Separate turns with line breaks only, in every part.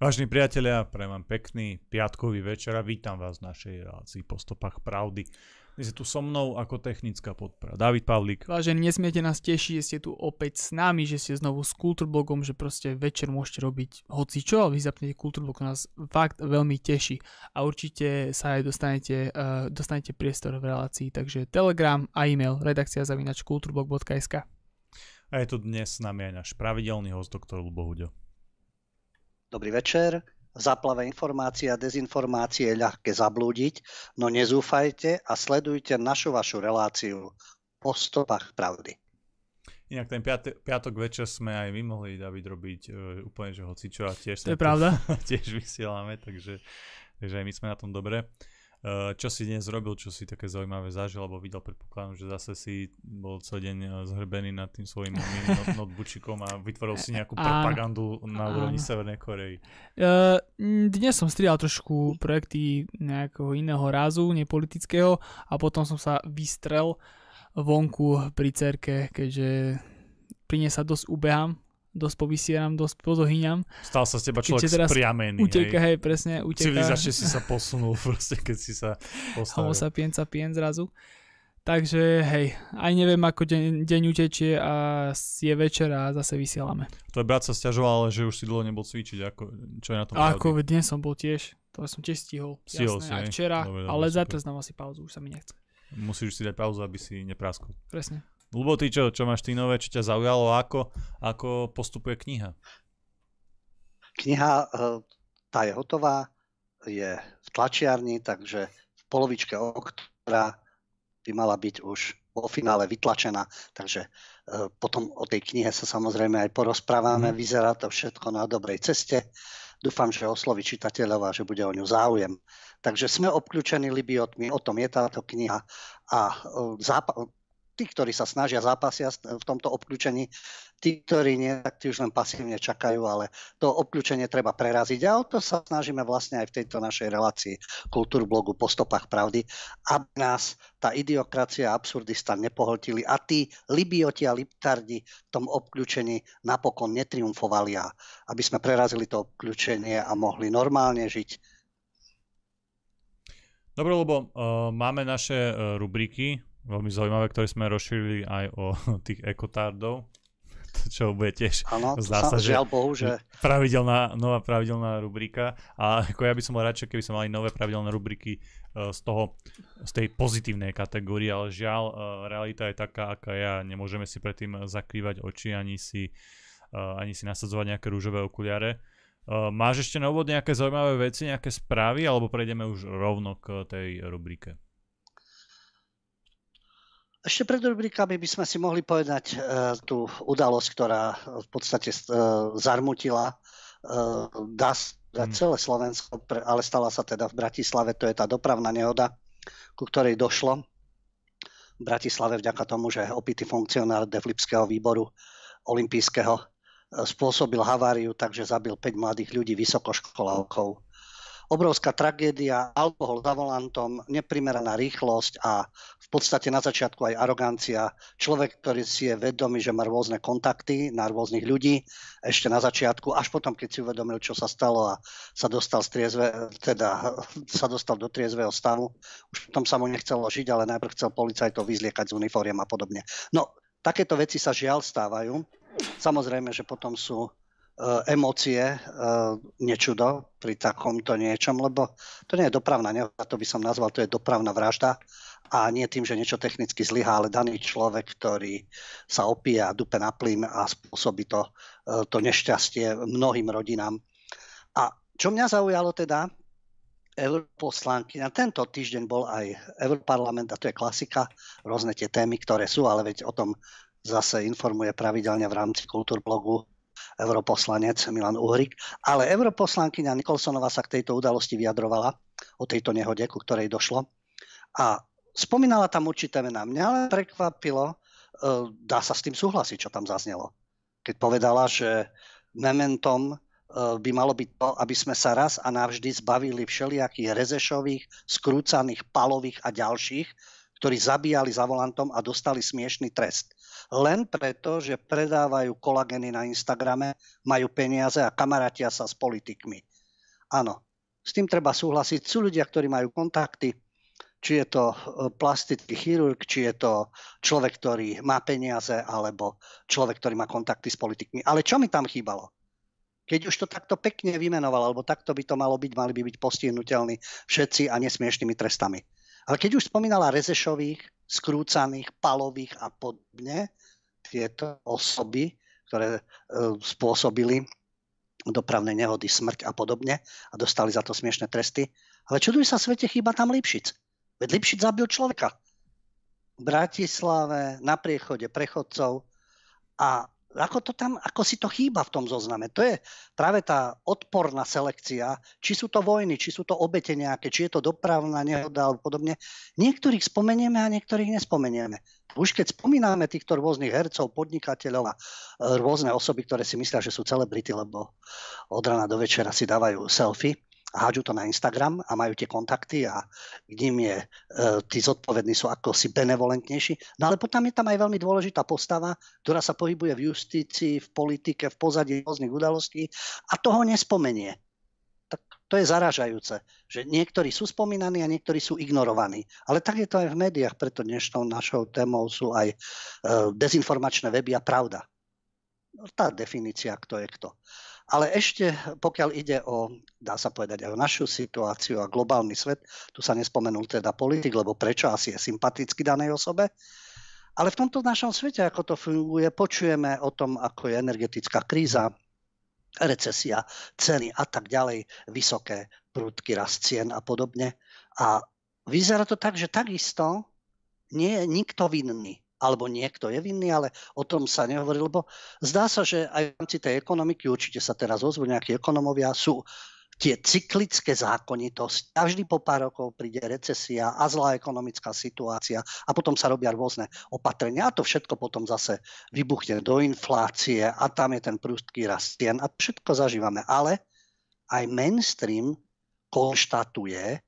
Vážení priatelia, prajem vám pekný piatkový večer a vítam vás v našej relácii po stopách pravdy. Dnes je tu so mnou ako technická podpora. David Pavlík.
Vážení, nesmiete nás tešiť, že ste tu opäť s nami, že ste znovu s Kultúrblogom, že proste večer môžete robiť hoci čo, ale vy zapnete Kultúrblog, nás fakt veľmi teší a určite sa aj dostanete, uh, dostanete priestor v relácii, takže Telegram a e-mail redakcia zavinač kultúrblog.sk
A je tu dnes s nami aj náš pravidelný host, doktor Lubo Huďo.
Dobrý večer. V záplave informácií a dezinformácie je ľahké zablúdiť, no nezúfajte a sledujte našu vašu reláciu po stopách pravdy.
Inak ten piat- piatok večer sme aj my mohli, David, robiť uh, úplne, že hocičo a tiež,
to je pravda.
tiež vysielame, takže, takže aj my sme na tom dobre. Eh, čo si dnes robil, čo si také zaujímavé zažil, alebo videl, predpokladám, že zase si bol celý deň eh, zhrbený nad tým svojim notebookikom a vytvoril si nejakú propagandu na úrovni Severnej Korei.
Uh, dnes som strial trošku projekty nejakého iného rázu, nepolitického a potom som sa vystrel vonku pri cerke, keďže pri nej sa dosť ubehám dosť povysieram, dosť pozohyňam.
Stal sa z teba človek teraz spriamený.
Uteka, hej. hej, presne, uteka.
Civilizačne si sa posunul proste, keď si sa postavil.
Homo sapiens sapien zrazu. Takže hej, aj neviem, ako deň, deň utečie a je večer a zase vysielame.
Tvoj brat sa stiažoval, že už si dlho nebol cvičiť. Ako, čo je na tom
Ako dnes som bol tiež. To som tiež stihol.
Stihol
jasné,
si,
aj včera, dobre, dobre, ale zatiaľ znám asi pauzu, už sa mi nechce.
Musíš si dať pauzu, aby si nepráskol.
Presne.
Lubo, ty čo, čo máš ty nové, čo ťa zaujalo, ako, ako postupuje kniha?
Kniha, eh, tá je hotová, je v tlačiarni, takže v polovičke oktobra by mala byť už vo finále vytlačená, takže eh, potom o tej knihe sa samozrejme aj porozprávame, mm. vyzerá to všetko na dobrej ceste. Dúfam, že osloví čitateľov a že bude o ňu záujem. Takže sme obklúčení Libiotmi, o tom je táto kniha a eh, zápa- tí, ktorí sa snažia, zápasia v tomto obklúčení, tí, ktorí nie, tak tí už len pasívne čakajú, ale to obklúčenie treba preraziť a o to sa snažíme vlastne aj v tejto našej relácii kultúrblogu po stopách pravdy, aby nás tá idiokracia a absurdista nepohltili a tí libioti a liptardi v tom obklúčení napokon netriumfovali a aby sme prerazili to obklúčenie a mohli normálne žiť.
Dobre, lebo uh, máme naše uh, rubriky, veľmi zaujímavé, ktoré sme rozšírili aj o tých ekotardov, čo bude tiež
ano, zdá sa, že Bohu, že...
pravidelná, nová pravidelná rubrika a ako ja by som bol radšej, keby sme mali nové pravidelné rubriky uh, z toho, z tej pozitívnej kategórie, ale žiaľ, uh, realita je taká, aká ja, nemôžeme si predtým zakrývať oči, ani si, uh, ani si nasadzovať nejaké rúžové okuliare. Máš ešte na úvod nejaké zaujímavé veci, nejaké správy, alebo prejdeme už rovno k tej rubrike?
Ešte pred rubrikami by sme si mohli povedať uh, tú udalosť, ktorá v podstate uh, zarmutila uh, dá, dá hmm. celé Slovensko, ale stala sa teda v Bratislave, to je tá dopravná nehoda, ku ktorej došlo v Bratislave vďaka tomu, že opitý funkcionár Deflipského výboru olympijského spôsobil haváriu, takže zabil 5 mladých ľudí, vysokoškolákov obrovská tragédia, alkohol za volantom, neprimeraná rýchlosť a v podstate na začiatku aj arogancia. Človek, ktorý si je vedomý, že má rôzne kontakty na rôznych ľudí, ešte na začiatku, až potom, keď si uvedomil, čo sa stalo a sa dostal, z triezve, teda, sa dostal do triezvého stavu. Už potom sa mu nechcelo žiť, ale najprv chcel policajtov vyzliekať z uniformiem a podobne. No, takéto veci sa žiaľ stávajú. Samozrejme, že potom sú emócie, e, nečudo pri takomto niečom, lebo to nie je dopravná nehoda, to by som nazval, to je dopravná vražda a nie tým, že niečo technicky zlyhá, ale daný človek, ktorý sa opíja, dupe na plyn a spôsobí to, e, to nešťastie mnohým rodinám. A čo mňa zaujalo teda, europoslanky, na tento týždeň bol aj Europarlament a to je klasika, rôzne tie témy, ktoré sú, ale veď o tom zase informuje pravidelne v rámci Kultúrblogu europoslanec Milan Uhrik, ale europoslankyňa Nikolsonová sa k tejto udalosti vyjadrovala, o tejto nehode, ku ktorej došlo. A spomínala tam určité mená. Mňa ale prekvapilo, e, dá sa s tým súhlasiť, čo tam zaznelo. Keď povedala, že mementom e, by malo byť to, aby sme sa raz a navždy zbavili všelijakých rezešových, skrúcaných, palových a ďalších, ktorí zabíjali za volantom a dostali smiešný trest. Len preto, že predávajú kolageny na Instagrame, majú peniaze a kamarátia sa s politikmi. Áno, s tým treba súhlasiť. Sú ľudia, ktorí majú kontakty, či je to e, plastický chirurg, či je to človek, ktorý má peniaze, alebo človek, ktorý má kontakty s politikmi. Ale čo mi tam chýbalo? Keď už to takto pekne vymenoval, alebo takto by to malo byť, mali by byť postihnutelní všetci a nesmiešnými trestami. Ale keď už spomínala Rezešových, skrúcaných, palových a podobne, tieto osoby, ktoré e, spôsobili dopravné nehody, smrť a podobne a dostali za to smiešne tresty. Ale čuduj sa svete, chýba tam Lipšic. Veď Lipšic zabil človeka. V Bratislave, na priechode prechodcov a ako, to tam, ako si to chýba v tom zozname. To je práve tá odporná selekcia, či sú to vojny, či sú to obete nejaké, či je to dopravná nehoda alebo podobne. Niektorých spomenieme a niektorých nespomenieme. Už keď spomíname týchto rôznych hercov, podnikateľov a e, rôzne osoby, ktoré si myslia, že sú celebrity, lebo od rana do večera si dávajú selfie, hádžu to na Instagram a majú tie kontakty a k ním je, e, tí zodpovední sú ako si benevolentnejší. No ale potom je tam aj veľmi dôležitá postava, ktorá sa pohybuje v justícii, v politike, v pozadí rôznych udalostí a toho nespomenie. Tak to je zaražajúce, že niektorí sú spomínaní a niektorí sú ignorovaní. Ale tak je to aj v médiách, preto dnešnou našou témou sú aj e, dezinformačné weby a pravda. No, tá definícia, kto je kto. Ale ešte, pokiaľ ide o, dá sa povedať, aj o našu situáciu a globálny svet, tu sa nespomenul teda politik, lebo prečo asi je sympatický danej osobe, ale v tomto našom svete, ako to funguje, počujeme o tom, ako je energetická kríza, recesia, ceny a tak ďalej, vysoké prúdky rast cien a podobne. A vyzerá to tak, že takisto nie je nikto vinný alebo niekto je vinný, ale o tom sa nehovorí, lebo zdá sa, že aj v rámci tej ekonomiky, určite sa teraz ozvú nejakí ekonomovia, sú tie cyklické zákonitosti. Každý po pár rokov príde recesia a zlá ekonomická situácia a potom sa robia rôzne opatrenia a to všetko potom zase vybuchne do inflácie a tam je ten prústký rast cien a všetko zažívame. Ale aj mainstream konštatuje,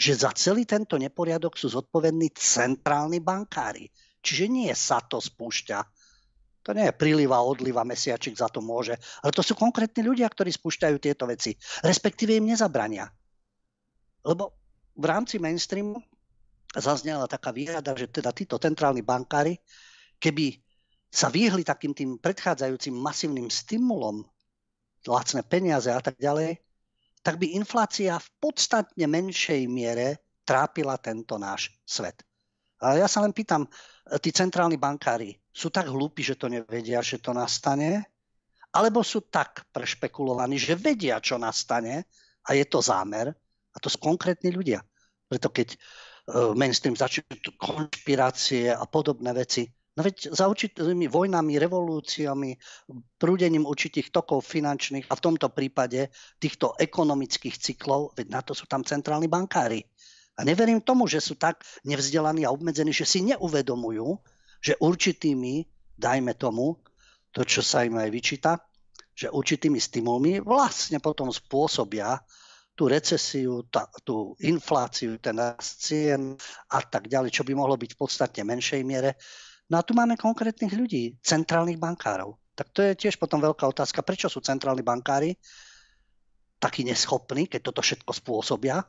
že za celý tento neporiadok sú zodpovední centrálni bankári. Čiže nie sa to spúšťa. To nie je príliv a odliva, mesiačik za to môže. Ale to sú konkrétni ľudia, ktorí spúšťajú tieto veci. Respektíve im nezabrania. Lebo v rámci mainstreamu zaznela taká výrada, že teda títo centrálni bankári, keby sa vyhli takým tým predchádzajúcim masívnym stimulom, lacné peniaze a tak ďalej, tak by inflácia v podstatne menšej miere trápila tento náš svet. A ja sa len pýtam, tí centrálni bankári sú tak hlúpi, že to nevedia, že to nastane, alebo sú tak prešpekulovaní, že vedia, čo nastane a je to zámer a to sú konkrétni ľudia. Preto keď uh, mainstream začne konšpirácie a podobné veci, No veď za určitými vojnami, revolúciami, prúdením určitých tokov finančných a v tomto prípade týchto ekonomických cyklov, veď na to sú tam centrálni bankári. A neverím tomu, že sú tak nevzdelaní a obmedzení, že si neuvedomujú, že určitými, dajme tomu, to, čo sa im aj vyčíta, že určitými stimulmi vlastne potom spôsobia tú recesiu, tá, tú infláciu, ten rast cien a tak ďalej, čo by mohlo byť v podstate menšej miere. No a tu máme konkrétnych ľudí, centrálnych bankárov. Tak to je tiež potom veľká otázka, prečo sú centrálni bankári takí neschopní, keď toto všetko spôsobia,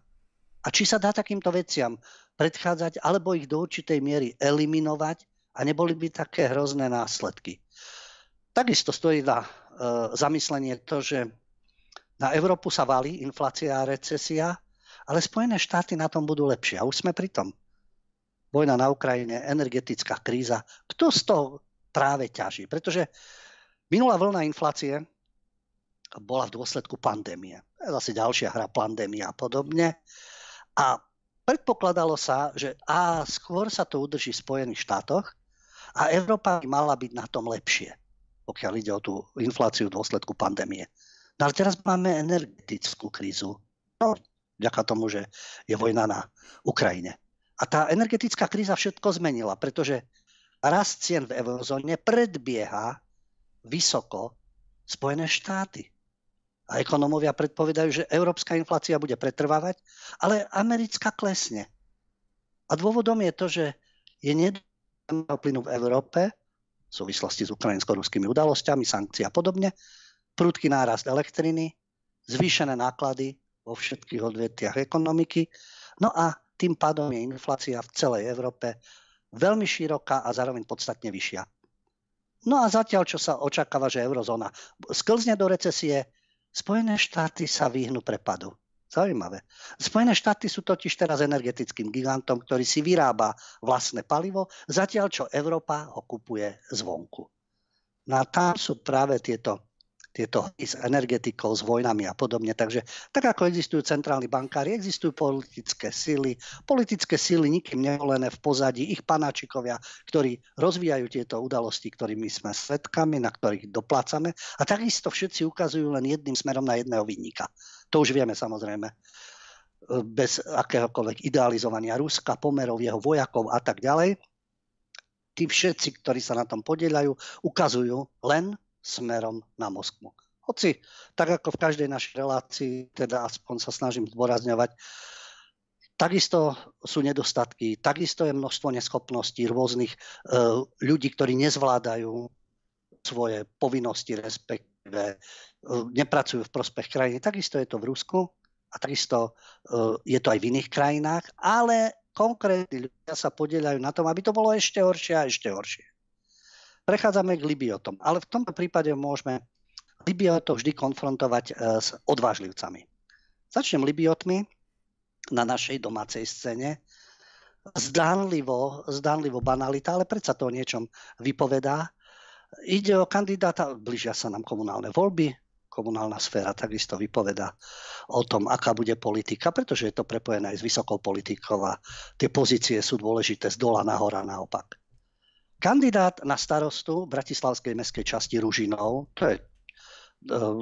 a či sa dá takýmto veciam predchádzať alebo ich do určitej miery eliminovať a neboli by také hrozné následky. Takisto stojí na e, zamyslenie to, že na Európu sa valí inflácia a recesia, ale Spojené štáty na tom budú lepšie. A už sme pri tom. Vojna na Ukrajine, energetická kríza. Kto z toho práve ťaží? Pretože minulá vlna inflácie bola v dôsledku pandémie. Zase ďalšia hra pandémia a podobne. A predpokladalo sa, že a skôr sa to udrží v Spojených štátoch a Európa by mala byť na tom lepšie, pokiaľ ide o tú infláciu v dôsledku pandémie. No ale teraz máme energetickú krízu. No, vďaka tomu, že je vojna na Ukrajine. A tá energetická kríza všetko zmenila, pretože rast cien v eurozóne predbieha vysoko Spojené štáty. A ekonomovia predpovedajú, že európska inflácia bude pretrvávať, ale americká klesne. A dôvodom je to, že je nedostatok plynu v Európe, v súvislosti s ukrajinsko-ruskými udalosťami, sankcie a podobne, prudký nárast elektriny, zvýšené náklady vo všetkých odvetiach ekonomiky, no a tým pádom je inflácia v celej Európe veľmi široká a zároveň podstatne vyššia. No a zatiaľ, čo sa očakáva, že eurozóna sklzne do recesie, Spojené štáty sa vyhnú prepadu. Zaujímavé. Spojené štáty sú totiž teraz energetickým gigantom, ktorý si vyrába vlastné palivo, zatiaľ čo Európa ho kupuje zvonku. No a tam sú práve tieto tieto s energetikou, s vojnami a podobne. Takže tak ako existujú centrálni bankári, existujú politické sily. Politické sily nikým nevolené v pozadí, ich panáčikovia, ktorí rozvíjajú tieto udalosti, ktorými sme svetkami, na ktorých doplácame. A takisto všetci ukazujú len jedným smerom na jedného vinníka. To už vieme samozrejme bez akéhokoľvek idealizovania Ruska, pomerov jeho vojakov a tak ďalej. Tí všetci, ktorí sa na tom podielajú, ukazujú len smerom na Moskvu. Hoci, tak ako v každej našej relácii, teda aspoň sa snažím zdôrazňovať, takisto sú nedostatky, takisto je množstvo neschopností rôznych e, ľudí, ktorí nezvládajú svoje povinnosti, respektíve e, nepracujú v prospech krajiny. Takisto je to v Rusku a takisto e, je to aj v iných krajinách, ale konkrétni ľudia sa podielajú na tom, aby to bolo ešte horšie a ešte horšie. Prechádzame k Libiotom, ale v tomto prípade môžeme Libiotov vždy konfrontovať e, s odvážlivcami. Začnem Libiotmi na našej domácej scéne. Zdánlivo, zdánlivo banalita, ale predsa to o niečom vypovedá. Ide o kandidáta, blížia sa nám komunálne voľby, komunálna sféra takisto vypoveda o tom, aká bude politika, pretože je to prepojené aj s vysokou politikou a tie pozície sú dôležité z dola nahora naopak. Kandidát na starostu Bratislavskej mestskej časti Ružinov, to je e,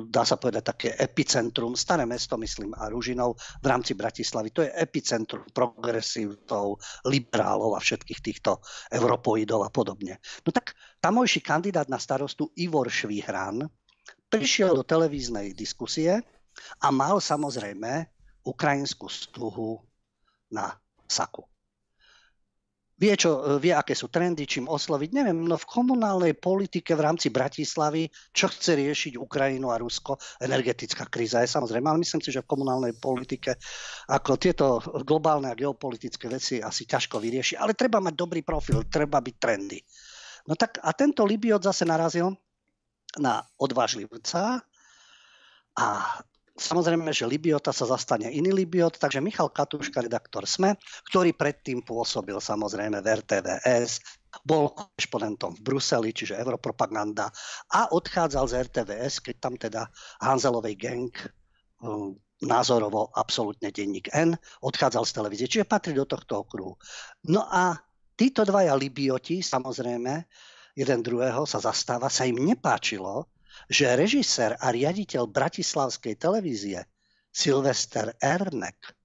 dá sa povedať také epicentrum, staré mesto myslím a Ružinov v rámci Bratislavy. To je epicentrum progresívov, liberálov a všetkých týchto europoidov a podobne. No tak tamojší kandidát na starostu Ivor Švihran prišiel do televíznej diskusie a mal samozrejme ukrajinskú stuhu na saku vie, čo, vie, aké sú trendy, čím osloviť. Neviem, no v komunálnej politike v rámci Bratislavy, čo chce riešiť Ukrajinu a Rusko, energetická kríza je samozrejme, ale myslím si, že v komunálnej politike ako tieto globálne a geopolitické veci asi ťažko vyrieši, ale treba mať dobrý profil, treba byť trendy. No tak a tento Libiot zase narazil na odvážlivca a Samozrejme, že Libiota sa zastane iný Libiot, takže Michal Katúška, redaktor SME, ktorý predtým pôsobil samozrejme v RTVS, bol korešpondentom v Bruseli, čiže Europropaganda a odchádzal z RTVS, keď tam teda Hanzelovej gang um, názorovo absolútne denník N, odchádzal z televízie, čiže patrí do tohto okruhu. No a títo dvaja Libioti, samozrejme, jeden druhého sa zastáva, sa im nepáčilo, že režisér a riaditeľ Bratislavskej televízie Silvester Ernek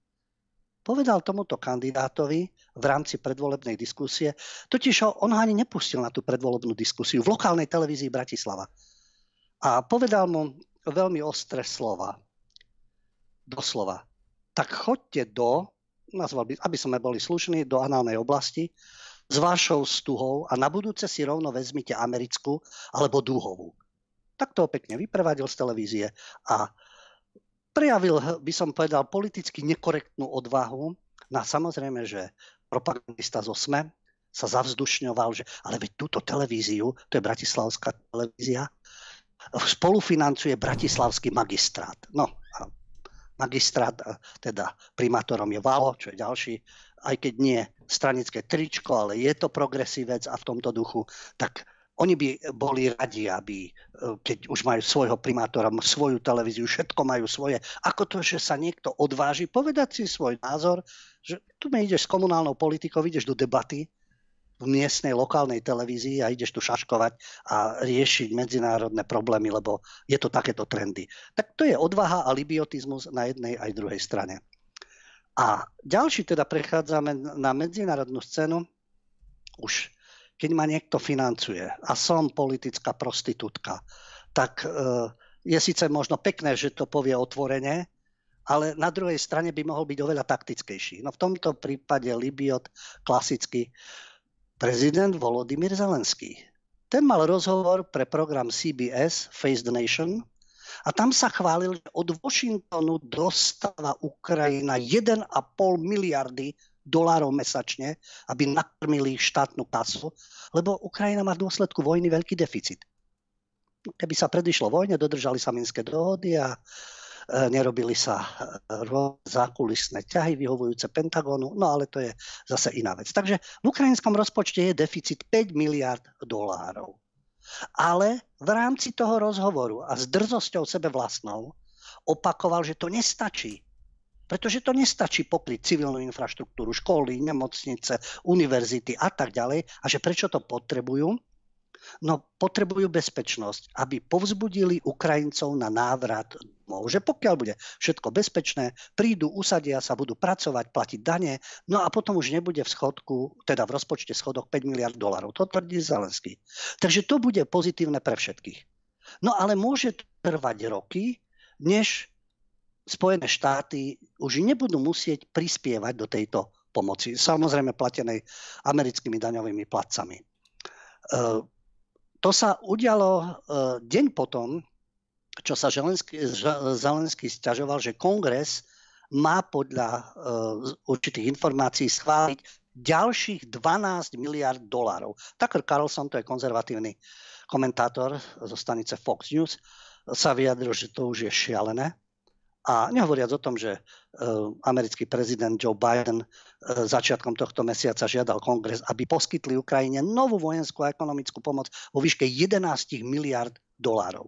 povedal tomuto kandidátovi v rámci predvolebnej diskusie, totiž ho, on ani nepustil na tú predvolebnú diskusiu v lokálnej televízii Bratislava. A povedal mu veľmi ostré slova. Doslova. Tak choďte do, nazval by, aby sme boli slušní, do análnej oblasti s vašou stuhou a na budúce si rovno vezmite americkú alebo dúhovú tak to pekne vyprevadil z televízie a prejavil, by som povedal, politicky nekorektnú odvahu na samozrejme, že propagandista zo SME sa zavzdušňoval, že ale veď túto televíziu, to je Bratislavská televízia, spolufinancuje Bratislavský magistrát. No, a magistrát, teda primátorom je Valo, čo je ďalší, aj keď nie stranické tričko, ale je to progresívec a v tomto duchu, tak oni by boli radi, aby e, keď už majú svojho primátora, svoju televíziu, všetko majú svoje. Ako to, že sa niekto odváži povedať si svoj názor, že tu mi ideš s komunálnou politikou, ideš do debaty v miestnej lokálnej televízii a ideš tu šaškovať a riešiť medzinárodné problémy, lebo je to takéto trendy. Tak to je odvaha a libiotizmus na jednej aj druhej strane. A ďalší teda prechádzame na medzinárodnú scénu. Už keď ma niekto financuje a som politická prostitútka, tak e, je síce možno pekné, že to povie otvorene, ale na druhej strane by mohol byť oveľa taktickejší. No v tomto prípade Libiot klasický prezident Volodymyr Zelenský. ten mal rozhovor pre program CBS Face the Nation a tam sa chválil, že od Washingtonu dostáva Ukrajina 1,5 miliardy dolárov mesačne, aby nakrmili štátnu kasu, lebo Ukrajina má v dôsledku vojny veľký deficit. Keby sa predišlo vojne, dodržali sa minské dohody a E, nerobili sa e, zákulisné ťahy vyhovujúce Pentagónu, no ale to je zase iná vec. Takže v ukrajinskom rozpočte je deficit 5 miliard dolárov. Ale v rámci toho rozhovoru a s drzosťou sebe vlastnou opakoval, že to nestačí. Pretože to nestačí pokryť civilnú infraštruktúru, školy, nemocnice, univerzity a tak ďalej. A že prečo to potrebujú? No potrebujú bezpečnosť, aby povzbudili Ukrajincov na návrat domov. Že pokiaľ bude všetko bezpečné, prídu, usadia sa, budú pracovať, platiť dane, no a potom už nebude v schodku, teda v rozpočte schodok 5 miliard dolarov. To tvrdí Zelenský. Takže to bude pozitívne pre všetkých. No ale môže trvať roky, než Spojené štáty už nebudú musieť prispievať do tejto pomoci. Samozrejme platenej americkými daňovými platcami. E, to sa udialo e, deň potom, čo sa Zelenský, Zelenský stiažoval, že kongres má podľa uh, určitých informácií schváliť ďalších 12 miliard dolárov. Tucker Carlson, to je konzervatívny komentátor zo stanice Fox News, sa vyjadril, že to už je šialené. A nehovoriac o tom, že uh, americký prezident Joe Biden uh, začiatkom tohto mesiaca žiadal kongres, aby poskytli Ukrajine novú vojenskú a ekonomickú pomoc vo výške 11 miliard dolárov.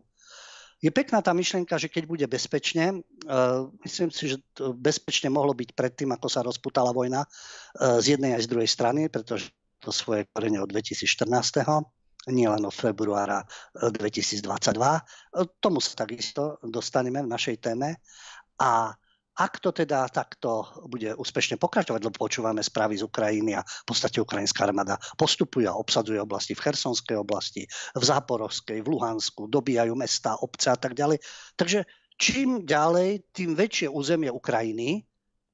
Je pekná tá myšlienka, že keď bude bezpečne, uh, myslím si, že to bezpečne mohlo byť predtým, ako sa rozputala vojna z jednej aj z druhej strany, pretože to svoje korene od 2014 nie len od februára 2022. E, tomu sa takisto dostaneme v našej téme. A ak to teda takto bude úspešne pokračovať, lebo počúvame správy z Ukrajiny a v podstate ukrajinská armáda postupuje a obsadzuje oblasti v Chersonskej oblasti, v Záporovskej, v Luhansku, dobíjajú mesta, obce a tak ďalej. Takže čím ďalej, tým väčšie územie Ukrajiny,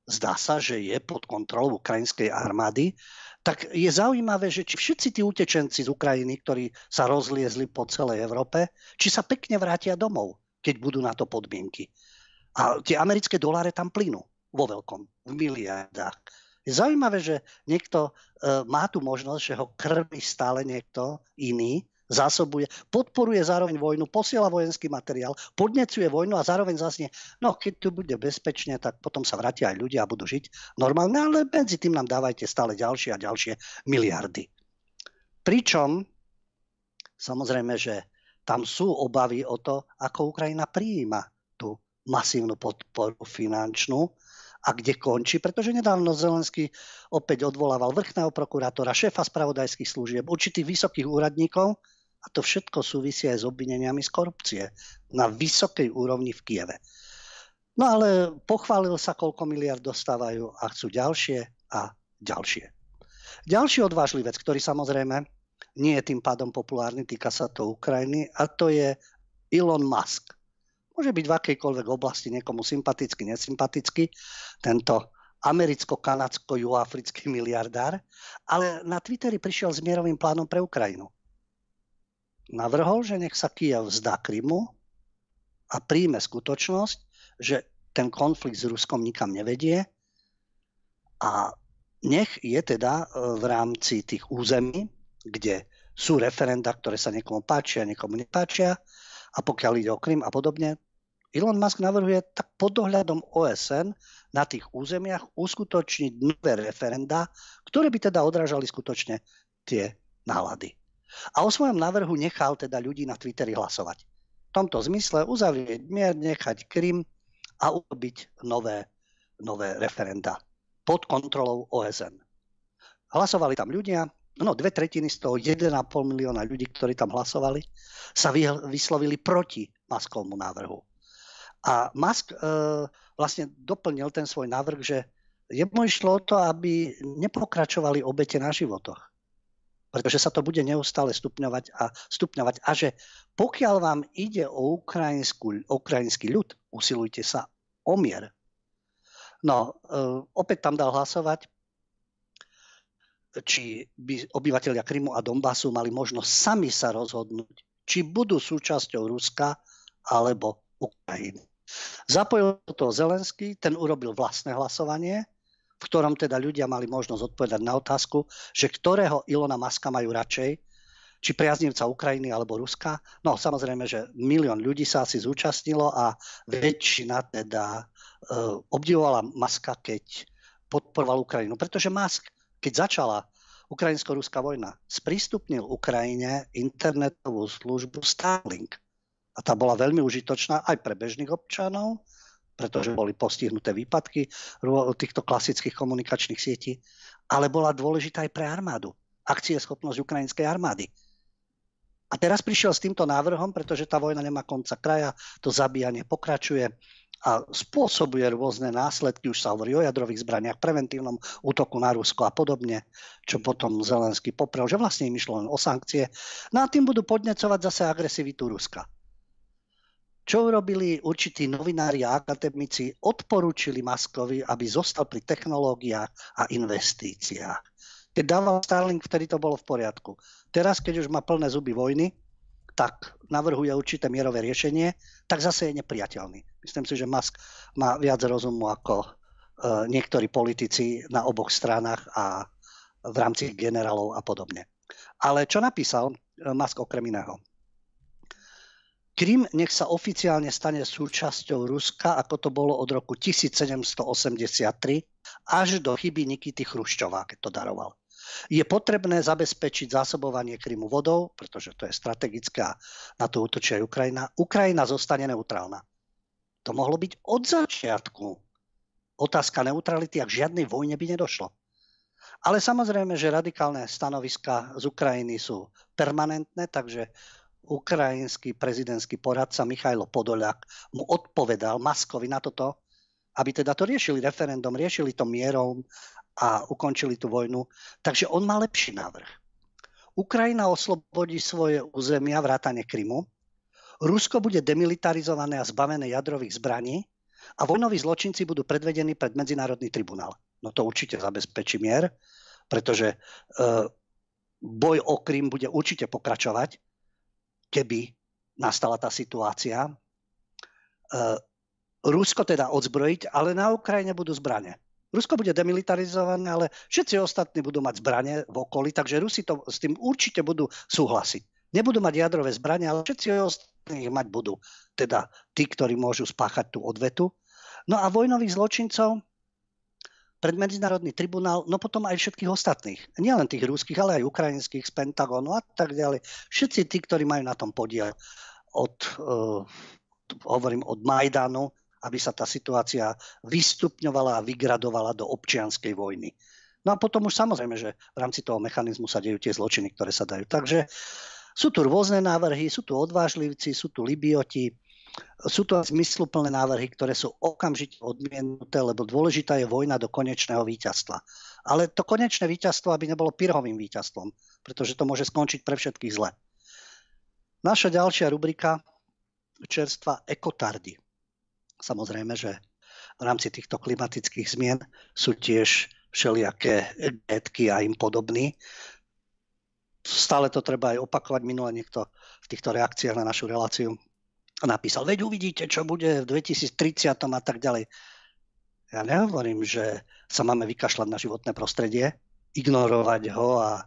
zdá sa, že je pod kontrolou ukrajinskej armády, tak je zaujímavé, že či všetci tí utečenci z Ukrajiny, ktorí sa rozliezli po celej Európe, či sa pekne vrátia domov, keď budú na to podmienky. A tie americké doláre tam plynú vo veľkom, v miliardách. Je zaujímavé, že niekto e, má tu možnosť, že ho krmi stále niekto iný, zásobuje, podporuje zároveň vojnu, posiela vojenský materiál, podnecuje vojnu a zároveň zaznie, no keď tu bude bezpečne, tak potom sa vrátia aj ľudia a budú žiť normálne, ale medzi tým nám dávajte stále ďalšie a ďalšie miliardy. Pričom, samozrejme, že tam sú obavy o to, ako Ukrajina prijíma masívnu podporu finančnú a kde končí, pretože nedávno Zelenský opäť odvolával vrchného prokurátora, šéfa spravodajských služieb, určitých vysokých úradníkov a to všetko súvisí aj s obvineniami z korupcie na vysokej úrovni v Kieve. No ale pochválil sa, koľko miliard dostávajú a chcú ďalšie a ďalšie. Ďalší odvážlý vec, ktorý samozrejme nie je tým pádom populárny, týka sa to Ukrajiny a to je Elon Musk. Môže byť v akejkoľvek oblasti niekomu sympatický, nesympatický, tento americko-kanadsko-juafrický miliardár, ale na Twitteri prišiel s mierovým plánom pre Ukrajinu. Navrhol, že nech sa Kiev vzdá Krymu a príjme skutočnosť, že ten konflikt s Ruskom nikam nevedie a nech je teda e, v rámci tých území, kde sú referenda, ktoré sa niekomu páčia, niekomu nepáčia, a pokiaľ ide o Krym a podobne, Elon Musk navrhuje tak pod dohľadom OSN na tých územiach uskutočniť nové referenda, ktoré by teda odrážali skutočne tie nálady. A o svojom návrhu nechal teda ľudí na Twitteri hlasovať. V tomto zmysle uzavrieť mier, nechať Krym a urobiť nové, nové referenda pod kontrolou OSN. Hlasovali tam ľudia, no dve tretiny z toho 1,5 milióna ľudí, ktorí tam hlasovali, sa vyslovili proti Maskovmu návrhu. A Musk e, vlastne doplnil ten svoj návrh, že jemu išlo o to, aby nepokračovali obete na životoch. Pretože sa to bude neustále stupňovať a stupňovať. A že pokiaľ vám ide o ukrajinský ľud, usilujte sa o mier. No, e, opäť tam dal hlasovať či by obyvateľia Krymu a Donbasu mali možnosť sami sa rozhodnúť, či budú súčasťou Ruska alebo Ukrajiny. Zapojil to Zelenský, ten urobil vlastné hlasovanie, v ktorom teda ľudia mali možnosť odpovedať na otázku, že ktorého Ilona Maska majú radšej, či priaznivca Ukrajiny alebo Ruska. No samozrejme, že milión ľudí sa asi zúčastnilo a väčšina teda e, obdivovala Maska, keď podporoval Ukrajinu. Pretože Mask, keď začala ukrajinsko-ruská vojna, sprístupnil Ukrajine internetovú službu Starlink. A tá bola veľmi užitočná aj pre bežných občanov, pretože boli postihnuté výpadky týchto klasických komunikačných sietí, ale bola dôležitá aj pre armádu. Akcie schopnosť ukrajinskej armády. A teraz prišiel s týmto návrhom, pretože tá vojna nemá konca kraja, to zabíjanie pokračuje a spôsobuje rôzne následky, už sa hovorí o jadrových zbraniach, preventívnom útoku na Rusko a podobne, čo potom Zelenský poprel, že vlastne im išlo len o sankcie. No a tým budú podnecovať zase agresivitu Ruska. Čo urobili určití novinári a akademici? Odporúčili Maskovi, aby zostal pri technológiách a investíciách. Keď dával Starlink, vtedy to bolo v poriadku. Teraz, keď už má plné zuby vojny, tak navrhuje určité mierové riešenie, tak zase je nepriateľný. Myslím si, že Musk má viac rozumu ako e, niektorí politici na oboch stranách a v rámci generálov a podobne. Ale čo napísal e, Musk okrem iného? Krym nech sa oficiálne stane súčasťou Ruska, ako to bolo od roku 1783 až do chyby Nikity Chruščova, keď to daroval. Je potrebné zabezpečiť zásobovanie Krymu vodou, pretože to je strategické a na to útočí aj Ukrajina. Ukrajina zostane neutrálna. To mohlo byť od začiatku. Otázka neutrality a k žiadnej vojne by nedošlo. Ale samozrejme, že radikálne stanoviska z Ukrajiny sú permanentné, takže ukrajinský prezidentský poradca Michajlo Podoliak mu odpovedal Maskovi na toto, aby teda to riešili referendum, riešili to mierou a ukončili tú vojnu. Takže on má lepší návrh. Ukrajina oslobodí svoje územia vrátane Krymu, Rusko bude demilitarizované a zbavené jadrových zbraní a vojnoví zločinci budú predvedení pred Medzinárodný tribunál. No to určite zabezpečí mier, pretože e, boj o Krym bude určite pokračovať keby nastala tá situácia. E, Rusko teda odzbrojiť, ale na Ukrajine budú zbranie. Rusko bude demilitarizované, ale všetci ostatní budú mať zbranie v okolí, takže Rusi to, s tým určite budú súhlasiť. Nebudú mať jadrové zbranie, ale všetci ostatní ich mať budú. Teda tí, ktorí môžu spáchať tú odvetu. No a vojnových zločincov pred Medzinárodný tribunál, no potom aj všetkých ostatných. Nielen tých ruských, ale aj ukrajinských z Pentagonu a tak ďalej. Všetci tí, ktorí majú na tom podiel od, uh, hovorím, od Majdanu, aby sa tá situácia vystupňovala a vygradovala do občianskej vojny. No a potom už samozrejme, že v rámci toho mechanizmu sa dejú tie zločiny, ktoré sa dajú. Takže sú tu rôzne návrhy, sú tu odvážlivci, sú tu libioti, sú to zmysluplné návrhy, ktoré sú okamžite odmienuté, lebo dôležitá je vojna do konečného víťazstva. Ale to konečné víťazstvo, aby nebolo pirhovým víťazstvom, pretože to môže skončiť pre všetkých zle. Naša ďalšia rubrika čerstva ekotardy. Samozrejme, že v rámci týchto klimatických zmien sú tiež všelijaké getky a im podobní. Stále to treba aj opakovať. Minule niekto v týchto reakciách na našu reláciu napísal, veď uvidíte, čo bude v 2030 a tak ďalej. Ja nehovorím, že sa máme vykašľať na životné prostredie, ignorovať ho a e,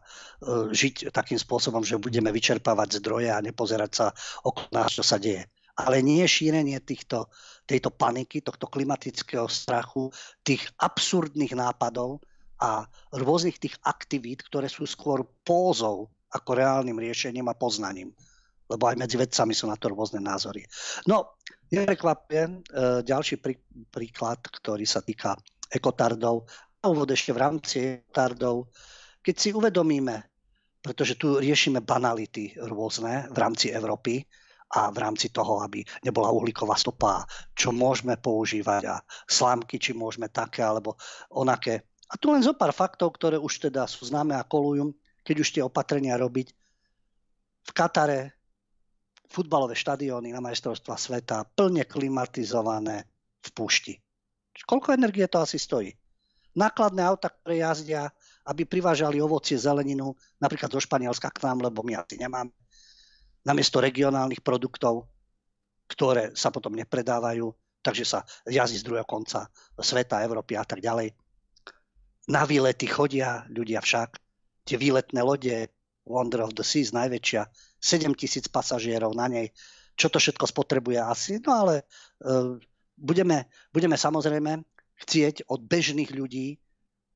žiť takým spôsobom, že budeme vyčerpávať zdroje a nepozerať sa okolo nás, čo sa deje. Ale nie šírenie týchto, tejto paniky, tohto klimatického strachu, tých absurdných nápadov a rôznych tých aktivít, ktoré sú skôr pózou ako reálnym riešením a poznaním lebo aj medzi vedcami sú na to rôzne názory. No, neprekvapuje ďalší prí, príklad, ktorý sa týka ekotardov. A úvod ešte v rámci ekotardov, keď si uvedomíme, pretože tu riešime banality rôzne v rámci Európy a v rámci toho, aby nebola uhlíková stopa, čo môžeme používať a slámky, či môžeme také alebo onaké. A tu len zo pár faktov, ktoré už teda sú známe a kolujú, keď už tie opatrenia robiť. V Katare futbalové štadióny na majstrovstva sveta plne klimatizované v púšti. Koľko energie to asi stojí? Nákladné auta, ktoré jazdia aby privážali ovocie, zeleninu, napríklad zo Španielska k nám, lebo my asi nemáme, namiesto regionálnych produktov, ktoré sa potom nepredávajú, takže sa jazdí z druhého konca sveta, Európy a tak ďalej. Na výlety chodia ľudia však, tie výletné lode, Wonder of the Seas, najväčšia, 7 tisíc pasažierov na nej, čo to všetko spotrebuje asi, no ale uh, budeme, budeme samozrejme chcieť od bežných ľudí,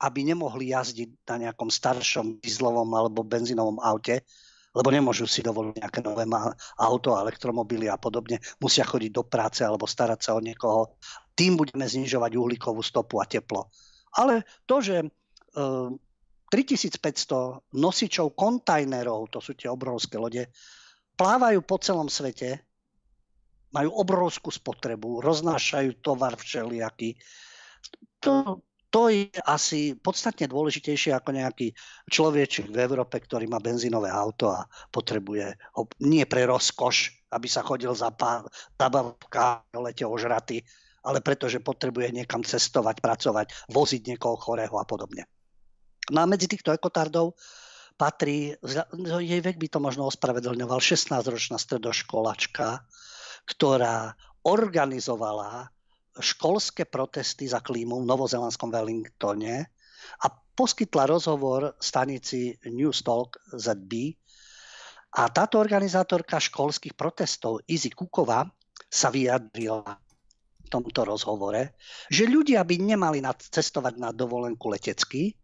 aby nemohli jazdiť na nejakom staršom dieslovom alebo benzínovom aute, lebo nemôžu si dovoliť nejaké nové auto, elektromobily a podobne. Musia chodiť do práce alebo starať sa o niekoho. Tým budeme znižovať uhlíkovú stopu a teplo. Ale to, že 3500 nosičov kontajnerov, to sú tie obrovské lode, plávajú po celom svete, majú obrovskú spotrebu, roznášajú tovar všelijaký. To, to je asi podstatne dôležitejšie ako nejaký človečik v Európe, ktorý má benzínové auto a potrebuje ho nie pre rozkoš, aby sa chodil za zabavka lete ožraty, ale pretože potrebuje niekam cestovať, pracovať, voziť niekoho chorého a podobne. No medzi týchto ekotardov patrí, jej vek by to možno ospravedlňoval, 16-ročná stredoškolačka, ktorá organizovala školské protesty za klímu v novozelandskom Wellingtone a poskytla rozhovor stanici Newstalk ZB. A táto organizátorka školských protestov Izzy Kukova sa vyjadrila v tomto rozhovore, že ľudia by nemali cestovať na dovolenku letecky,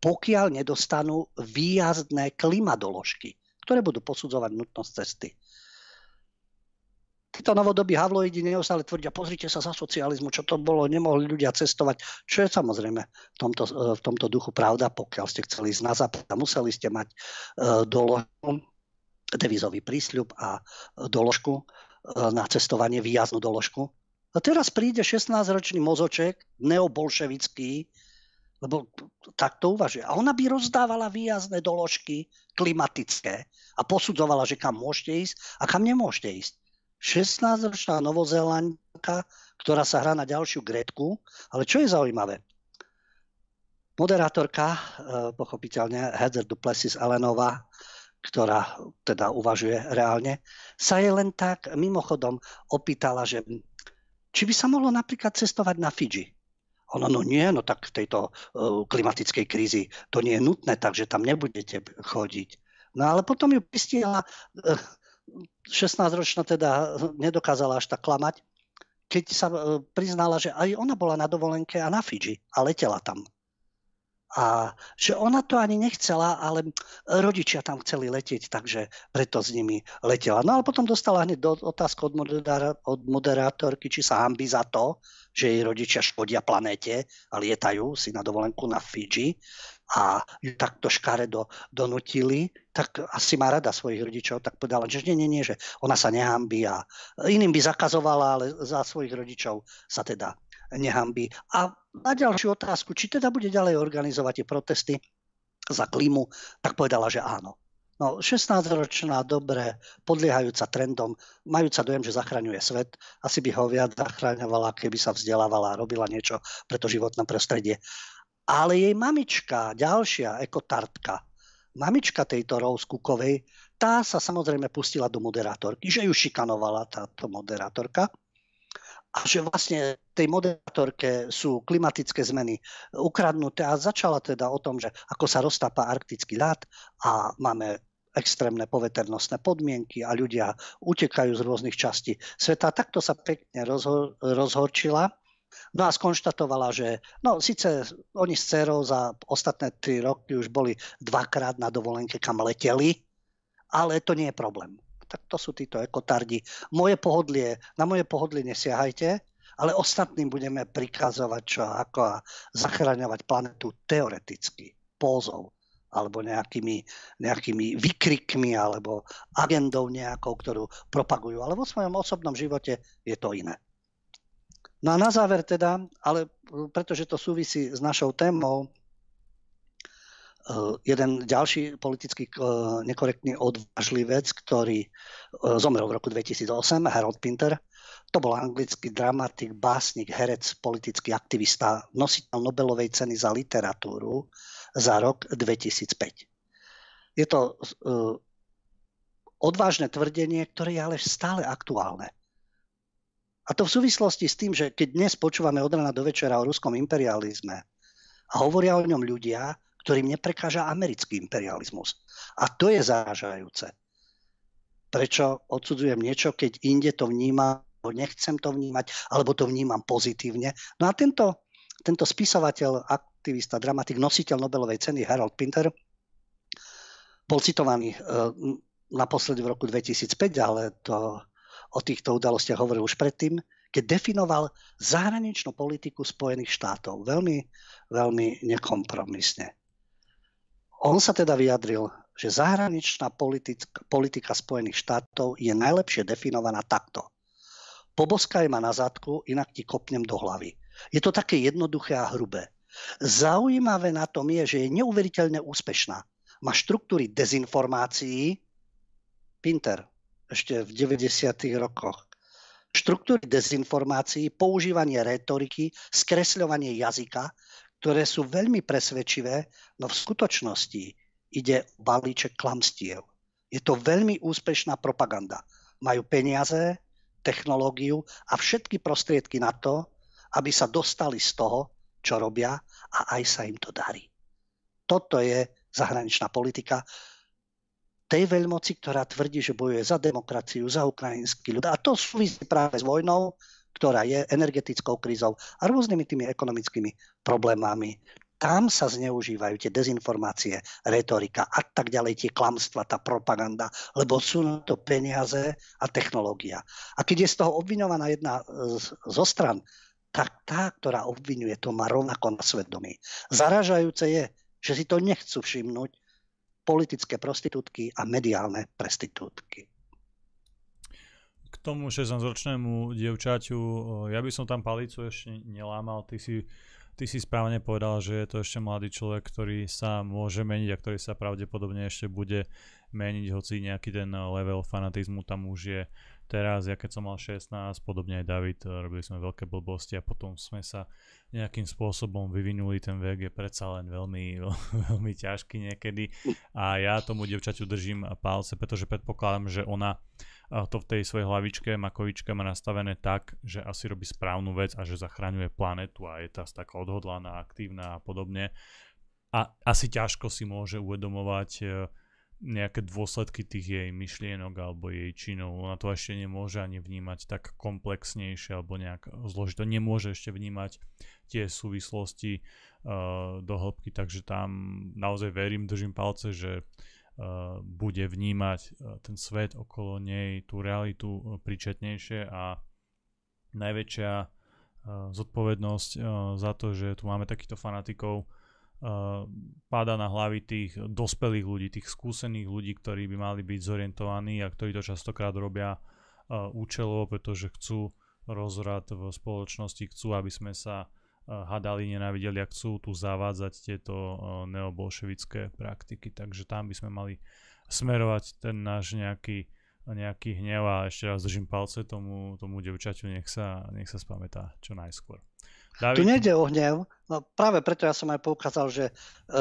pokiaľ nedostanú výjazdné klimadoložky, ktoré budú posudzovať nutnosť cesty. Títo novodobí havloidi neustále tvrdia, pozrite sa za socializmu, čo to bolo, nemohli ľudia cestovať, čo je samozrejme v tomto, v tomto duchu pravda, pokiaľ ste chceli ísť na západ, museli ste mať uh, doložku, devizový prísľub a doložku uh, na cestovanie, výjazdnú doložku. A teraz príde 16-ročný mozoček, neobolševický, lebo tak to uvažuje. A ona by rozdávala výjazdné doložky klimatické a posudzovala, že kam môžete ísť a kam nemôžete ísť. 16-ročná novozélandka, ktorá sa hrá na ďalšiu Gretku, ale čo je zaujímavé? Moderátorka, e, pochopiteľne Heather Duplessis Elenová, ktorá teda uvažuje reálne, sa je len tak mimochodom opýtala, že či by sa mohlo napríklad cestovať na Fidži. Ono, no nie, no tak v tejto uh, klimatickej krízi to nie je nutné, takže tam nebudete chodiť. No ale potom ju pristihla, uh, 16-ročná teda nedokázala až tak klamať, keď sa uh, priznala, že aj ona bola na dovolenke a na Fidži a letela tam. A že ona to ani nechcela, ale rodičia tam chceli letieť, takže preto s nimi letela. No ale potom dostala hneď do, otázku od, moderá, od moderátorky, či sa hambi za to, že jej rodičia škodia planéte a lietajú si na dovolenku na Fidži a ju takto škaredo donutili, tak asi má rada svojich rodičov, tak povedala, že nie, nie, nie, že ona sa nehambí a iným by zakazovala, ale za svojich rodičov sa teda nehambí. A na ďalšiu otázku, či teda bude ďalej organizovať tie protesty za klímu, tak povedala, že áno. No, 16-ročná, dobre, podliehajúca trendom, majúca dojem, že zachraňuje svet, asi by ho viac zachraňovala, keby sa vzdelávala a robila niečo pre to životné prostredie. Ale jej mamička, ďalšia ekotartka, mamička tejto Rose Cookovej, tá sa samozrejme pustila do moderátorky, že ju šikanovala táto moderátorka a že vlastne tej moderátorke sú klimatické zmeny ukradnuté a začala teda o tom, že ako sa roztápa arktický ľad a máme extrémne poveternostné podmienky a ľudia utekajú z rôznych častí sveta. Takto sa pekne rozhor- rozhorčila. No a skonštatovala, že no síce oni s dcerou za ostatné tri roky už boli dvakrát na dovolenke, kam leteli, ale to nie je problém tak to sú títo ekotardi. Moje pohodlie, na moje pohodlie nesiahajte, ale ostatným budeme prikazovať čo ako a zachraňovať planetu teoreticky, pózov alebo nejakými, nejakými vykrikmi alebo agendou nejakou, ktorú propagujú. Ale vo svojom osobnom živote je to iné. No a na záver teda, ale pretože to súvisí s našou témou, jeden ďalší politicky eh, nekorektný odvážlivec, ktorý eh, zomrel v roku 2008, Harold Pinter. To bol anglický dramatik, básnik, herec, politický aktivista, nositeľ Nobelovej ceny za literatúru za rok 2005. Je to odvážne tvrdenie, ktoré je ale stále aktuálne. A to v súvislosti s tým, že keď dnes počúvame od rana do večera o ruskom imperializme a hovoria o ňom ľudia, ktorým neprekáža americký imperializmus. A to je zarážajúce. Prečo odsudzujem niečo, keď inde to vnímam, nechcem to vnímať, alebo to vnímam pozitívne. No a tento, tento spisovateľ, aktivista, dramatik, nositeľ Nobelovej ceny Harold Pinter bol citovaný e, naposledy v roku 2005, ale to, o týchto udalostiach hovoril už predtým, keď definoval zahraničnú politiku Spojených štátov veľmi, veľmi nekompromisne. On sa teda vyjadril, že zahraničná politika, politika Spojených štátov je najlepšie definovaná takto. Poboskaj ma na zadku, inak ti kopnem do hlavy. Je to také jednoduché a hrubé. Zaujímavé na tom je, že je neuveriteľne úspešná. Má štruktúry dezinformácií, Pinter, ešte v 90. rokoch. Štruktúry dezinformácií, používanie retoriky, skresľovanie jazyka, ktoré sú veľmi presvedčivé, no v skutočnosti ide o balíček klamstiev. Je to veľmi úspešná propaganda. Majú peniaze, technológiu a všetky prostriedky na to, aby sa dostali z toho, čo robia a aj sa im to darí. Toto je zahraničná politika tej veľmoci, ktorá tvrdí, že bojuje za demokraciu, za ukrajinský ľud. A to súvisí práve s vojnou, ktorá je energetickou krízou a rôznymi tými ekonomickými problémami. Tam sa zneužívajú tie dezinformácie, retorika a tak ďalej, tie klamstva, tá propaganda, lebo sú na to peniaze a technológia. A keď je z toho obviňovaná jedna zo stran, tak tá, ktorá obvinuje, to má rovnako na svedomí. Zaražajúce je, že si to nechcú všimnúť politické prostitútky a mediálne prostitútky
k tomu 16-ročnému dievčaťu, ja by som tam palicu ešte nelámal, ty si, ty si správne povedal, že je to ešte mladý človek, ktorý sa môže meniť a ktorý sa pravdepodobne ešte bude meniť, hoci nejaký ten level fanatizmu tam už je teraz, ja keď som mal 16, podobne aj David, robili sme veľké blbosti a potom sme sa nejakým spôsobom vyvinuli, ten vek je predsa len veľmi, veľmi ťažký niekedy. A ja tomu devčaťu držím palce, pretože predpokladám, že ona to v tej svojej hlavičke, makovičke má nastavené tak, že asi robí správnu vec a že zachraňuje planetu a je tá taká odhodlaná, aktívna a podobne. A asi ťažko si môže uvedomovať e, nejaké dôsledky tých jej myšlienok alebo jej činov. Ona to ešte nemôže ani vnímať tak komplexnejšie alebo nejak zložito. Nemôže ešte vnímať tie súvislosti uh, do hĺbky, takže tam naozaj verím, držím palce, že Eh, bude vnímať eh, ten svet okolo nej, tú realitu eh, príčetnejšie a najväčšia zodpovednosť za to, že tu máme takýchto fanatikov, páda na hlavy tých dospelých ľudí, tých skúsených ľudí, ktorí by mali byť zorientovaní a ktorí to častokrát robia účelovo, pretože chcú rozrad v spoločnosti, chcú, aby sme sa hadali, nenávideli a chcú tu zavádzať tieto neobolševické praktiky. Takže tam by sme mali smerovať ten náš nejaký, nejaký hnev a ešte raz držím palce tomu, tomu devčaťu, nech sa, nech sa spamätá čo najskôr.
David? Tu nejde o hnev, no práve preto ja som aj poukázal, že e,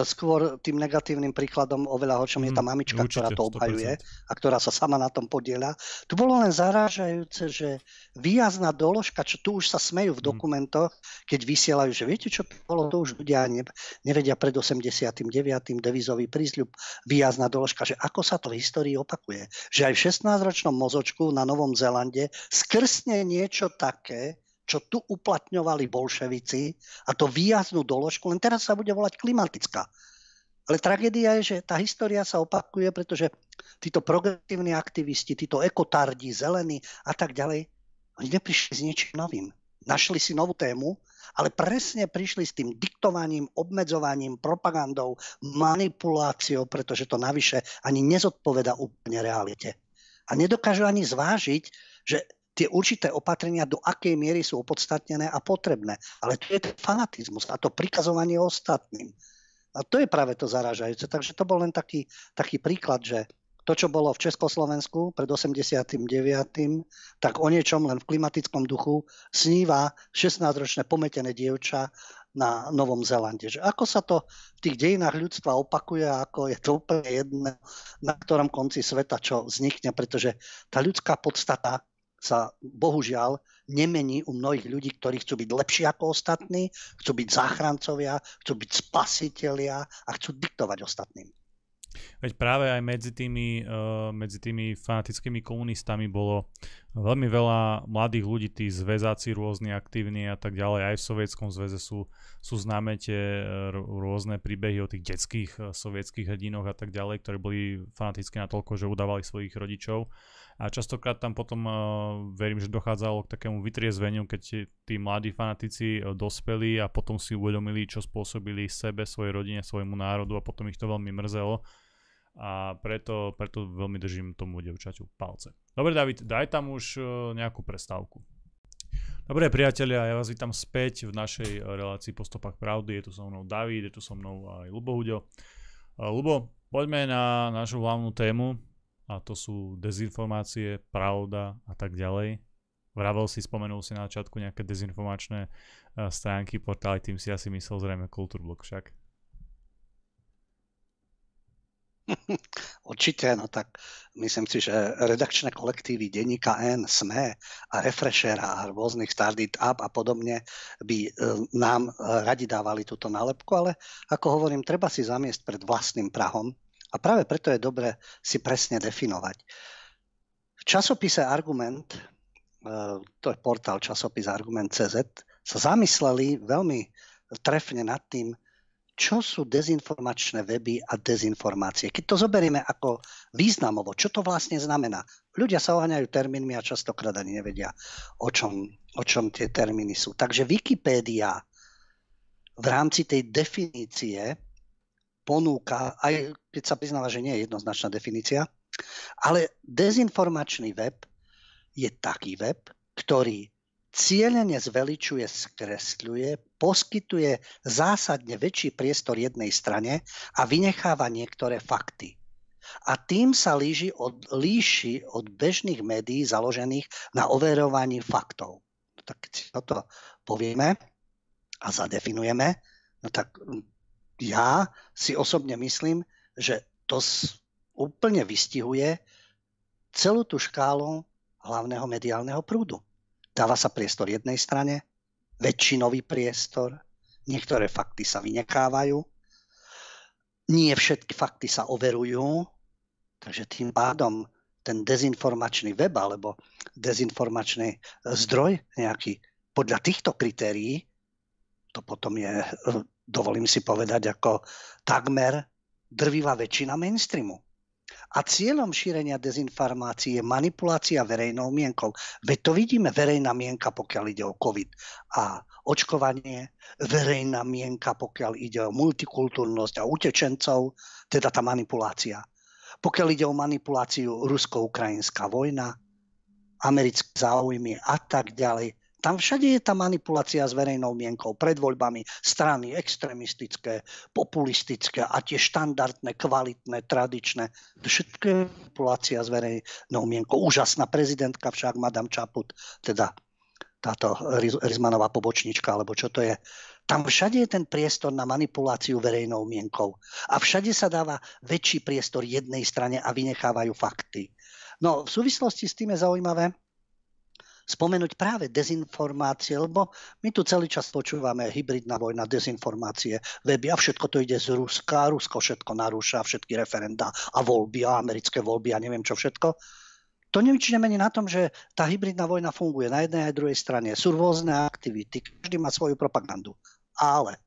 skôr tým negatívnym príkladom oveľa horšom mm, je tá mm, mamička, určite, ktorá to obhajuje 100%. a ktorá sa sama na tom podieľa. Tu bolo len zarážajúce, že výjazná doložka, čo tu už sa smejú v mm. dokumentoch, keď vysielajú, že viete čo bolo, to už ľudia ne, nevedia pred 89. devizový prísľub, výjazná doložka, že ako sa to v histórii opakuje. Že aj v 16-ročnom mozočku na Novom Zelande skrsne niečo také, čo tu uplatňovali bolševici a to výjaznú doložku, len teraz sa bude volať klimatická. Ale tragédia je, že tá história sa opakuje, pretože títo progresívni aktivisti, títo ekotardi, zelení a tak ďalej, oni neprišli s niečím novým. Našli si novú tému, ale presne prišli s tým diktovaním, obmedzovaním, propagandou, manipuláciou, pretože to navyše ani nezodpoveda úplne realite. A nedokážu ani zvážiť, že tie určité opatrenia, do akej miery sú opodstatnené a potrebné. Ale to je ten fanatizmus a to prikazovanie ostatným. A to je práve to zaražajúce. Takže to bol len taký, taký príklad, že to, čo bolo v Československu pred 89., tak o niečom len v klimatickom duchu sníva 16-ročné pometené dievča na Novom Zélande. Že ako sa to v tých dejinách ľudstva opakuje, ako je to úplne jedno, na ktorom konci sveta čo vznikne, pretože tá ľudská podstata sa bohužiaľ nemení u mnohých ľudí, ktorí chcú byť lepší ako ostatní, chcú byť záchrancovia, chcú byť spasitelia a chcú diktovať ostatným.
Veď práve aj medzi tými, uh, medzi tými fanatickými komunistami bolo veľmi veľa mladých ľudí, tí zväzáci rôzne aktívni a tak ďalej. Aj v Sovietskom zväze sú, sú známe tie uh, rôzne príbehy o tých detských uh, sovietských hrdinoch a tak ďalej, ktorí boli fanatickí natoľko, že udávali svojich rodičov. A častokrát tam potom uh, verím, že dochádzalo k takému vytriezveniu, keď tí mladí fanatici uh, dospeli a potom si uvedomili, čo spôsobili sebe, svojej rodine, svojmu národu a potom ich to veľmi mrzelo a preto, preto veľmi držím tomu devčaťu palce. Dobre David, daj tam už e, nejakú prestávku. Dobre priatelia, ja vás vítam späť v našej relácii po stopách pravdy. Je tu so mnou David, je tu so mnou aj Lubo Huďo. Lubo, poďme na našu hlavnú tému a to sú dezinformácie, pravda a tak ďalej. Vravel si, spomenul si na začiatku nejaké dezinformačné e, stránky, portály, tým si asi myslel zrejme Kultúrblok však.
Určite, no tak myslím si, že redakčné kolektívy denníka N, SME a Refreshera a rôznych Started Up a podobne by e, nám radi dávali túto nálepku, ale ako hovorím, treba si zamiesť pred vlastným prahom a práve preto je dobre si presne definovať. V časopise Argument, e, to je portál časopis Argument CZ, sa zamysleli veľmi trefne nad tým, čo sú dezinformačné weby a dezinformácie. Keď to zoberieme ako významovo, čo to vlastne znamená? Ľudia sa oháňajú termínmi a častokrát ani nevedia, o čom, o čom tie termíny sú. Takže Wikipédia v rámci tej definície ponúka, aj keď sa priznáva, že nie je jednoznačná definícia, ale dezinformačný web je taký web, ktorý cieľene zveličuje, skresľuje, poskytuje zásadne väčší priestor jednej strane a vynecháva niektoré fakty. A tým sa líži od, líši od bežných médií založených na overovaní faktov. No tak keď si toto povieme a zadefinujeme, no tak ja si osobne myslím, že to úplne vystihuje celú tú škálu hlavného mediálneho prúdu. Dáva sa priestor jednej strane, väčšinový priestor, niektoré fakty sa vynechávajú, nie všetky fakty sa overujú, takže tým pádom ten dezinformačný web alebo dezinformačný zdroj nejaký podľa týchto kritérií, to potom je, dovolím si povedať, ako takmer drvivá väčšina mainstreamu. A cieľom šírenia dezinformácií je manipulácia verejnou mienkou. Veď to vidíme, verejná mienka, pokiaľ ide o COVID a očkovanie, verejná mienka, pokiaľ ide o multikultúrnosť a utečencov, teda tá manipulácia. Pokiaľ ide o manipuláciu rusko-ukrajinská vojna, americké záujmy a tak ďalej, tam všade je tá manipulácia s verejnou mienkou pred voľbami, strany extrémistické, populistické a tie štandardné, kvalitné, tradičné. Všetko je manipulácia s verejnou mienkou. Úžasná prezidentka však, Madame Čaput, teda táto Rizmanová pobočnička, alebo čo to je. Tam všade je ten priestor na manipuláciu verejnou mienkou. A všade sa dáva väčší priestor jednej strane a vynechávajú fakty. No v súvislosti s tým je zaujímavé, spomenúť práve dezinformácie, lebo my tu celý čas počúvame hybridná vojna, dezinformácie, weby a všetko to ide z Ruska, Rusko všetko narúša, všetky referenda a voľby a americké voľby a neviem čo všetko. To nič nemení na tom, že tá hybridná vojna funguje na jednej aj druhej strane. Sú rôzne aktivity, každý má svoju propagandu. Ale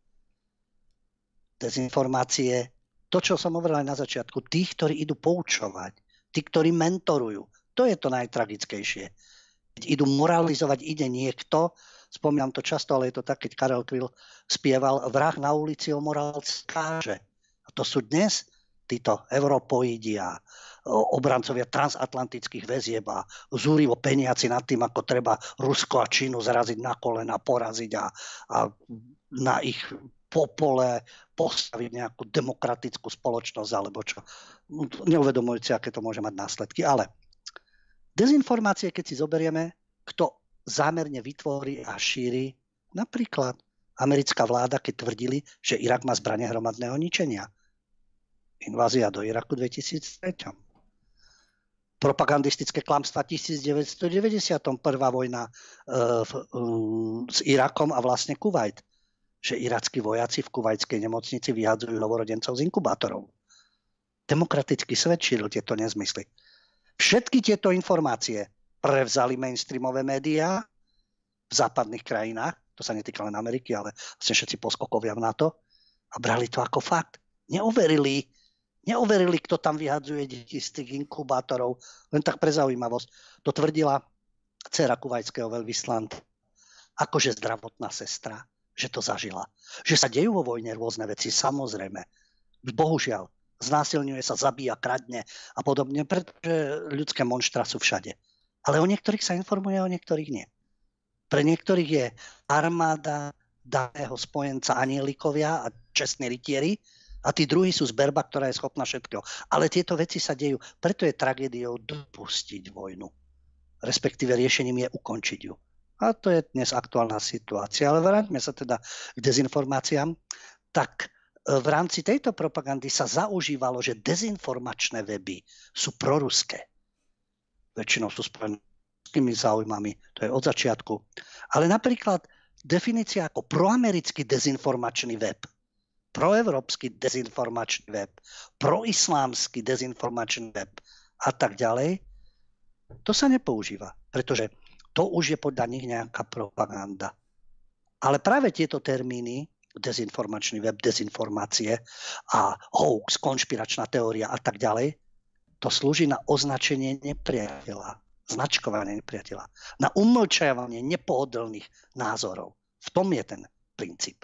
dezinformácie, to, čo som hovoril aj na začiatku, tých, ktorí idú poučovať, tí, ktorí mentorujú, to je to najtragickejšie idú moralizovať, ide niekto, spomínam to často, ale je to tak, keď Karel Kryl spieval Vrah na ulici o morálce káže. A to sú dnes títo a obrancovia transatlantických väzieb a zúrivo peniaci nad tým, ako treba Rusko a Čínu zraziť na kolena, poraziť a, a na ich popole postaviť nejakú demokratickú spoločnosť alebo čo. Neuvedomujúci, aké to môže mať následky. Ale Dezinformácie, keď si zoberieme, kto zámerne vytvorí a šíri, napríklad americká vláda, keď tvrdili, že Irak má zbranie hromadného ničenia. Invázia do Iraku 2003 propagandistické klamstva 1990, prvá vojna uh, v, um, s Irakom a vlastne Kuwait, že irackí vojaci v kuvajskej nemocnici vyhadzujú novorodencov z inkubátorov. Demokratický svet šíril tieto nezmysly. Všetky tieto informácie prevzali mainstreamové médiá v západných krajinách, to sa netýka len Ameriky, ale vlastne všetci poskokovia v NATO, a brali to ako fakt. Neuverili Neoverili, kto tam vyhadzuje deti z tých inkubátorov, len tak pre zaujímavosť. To tvrdila dcera kuvajského veľvyslanta, akože zdravotná sestra, že to zažila. Že sa dejú vo vojne rôzne veci, samozrejme. Bohužiaľ, znásilňuje sa, zabíja, kradne a podobne, pretože ľudské monštra sú všade. Ale o niektorých sa informuje, o niektorých nie. Pre niektorých je armáda daného spojenca anielikovia a čestní rytieri, a tí druhí sú zberba, ktorá je schopná všetkého. Ale tieto veci sa dejú. Preto je tragédiou dopustiť vojnu. Respektíve riešením je ukončiť ju. A to je dnes aktuálna situácia. Ale vráťme sa teda k dezinformáciám. Tak v rámci tejto propagandy sa zaužívalo, že dezinformačné weby sú proruské. Väčšinou sú spojené s tými záujmami. To je od začiatku. Ale napríklad definícia ako proamerický dezinformačný web – proevropský dezinformačný web, proislámsky dezinformačný web a tak ďalej, to sa nepoužíva, pretože to už je podľa nich nejaká propaganda. Ale práve tieto termíny, dezinformačný web, dezinformácie a hoax, konšpiračná teória a tak ďalej, to slúži na označenie nepriateľa, značkovanie nepriateľa, na umlčávanie nepohodlných názorov. V tom je ten princíp.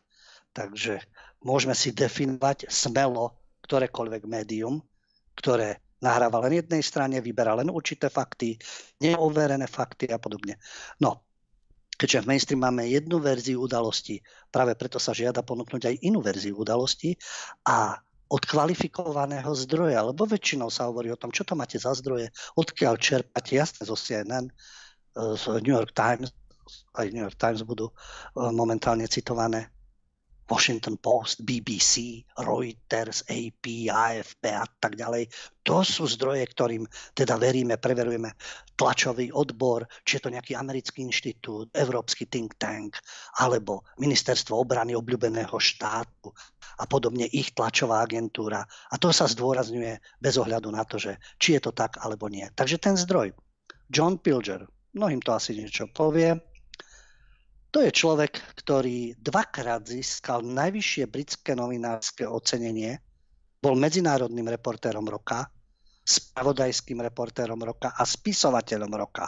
Takže môžeme si definovať smelo ktorékoľvek médium, ktoré nahráva len jednej strane, vyberá len určité fakty, neoverené fakty a podobne. No, keďže v mainstream máme jednu verziu udalosti, práve preto sa žiada ponúknuť aj inú verziu udalosti a od kvalifikovaného zdroja, lebo väčšinou sa hovorí o tom, čo to máte za zdroje, odkiaľ čerpáte, jasne zo CNN, z New York Times, aj New York Times budú eh, momentálne citované, Washington Post, BBC, Reuters, AP, AFP a tak ďalej. To sú zdroje, ktorým teda veríme, preverujeme tlačový odbor, či je to nejaký americký inštitút, európsky think tank, alebo ministerstvo obrany obľúbeného štátu a podobne ich tlačová agentúra. A to sa zdôrazňuje bez ohľadu na to, že či je to tak alebo nie. Takže ten zdroj, John Pilger, mnohým to asi niečo povie, to je človek, ktorý dvakrát získal najvyššie britské novinárske ocenenie, bol medzinárodným reportérom roka, spravodajským reportérom roka a spisovateľom roka.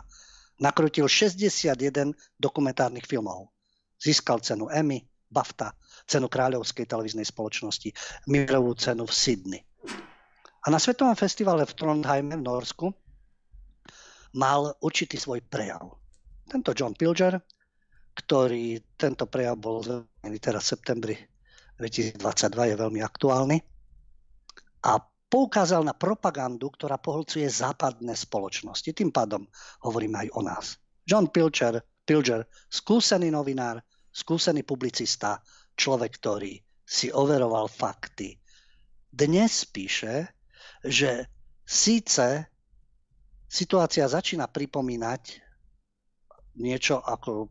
Nakrutil 61 dokumentárnych filmov. Získal cenu Emmy, BAFTA, cenu Kráľovskej televíznej spoločnosti, Mirovú cenu v Sydney. A na Svetovom festivale v Trondheime v Norsku mal určitý svoj prejav. Tento John Pilger ktorý tento prejav bol zverejnený teraz v septembri 2022, je veľmi aktuálny a poukázal na propagandu, ktorá pohlcuje západné spoločnosti. Tým pádom hovoríme aj o nás. John Pilcher, Pilger, skúsený novinár, skúsený publicista, človek, ktorý si overoval fakty. Dnes píše, že síce situácia začína pripomínať niečo ako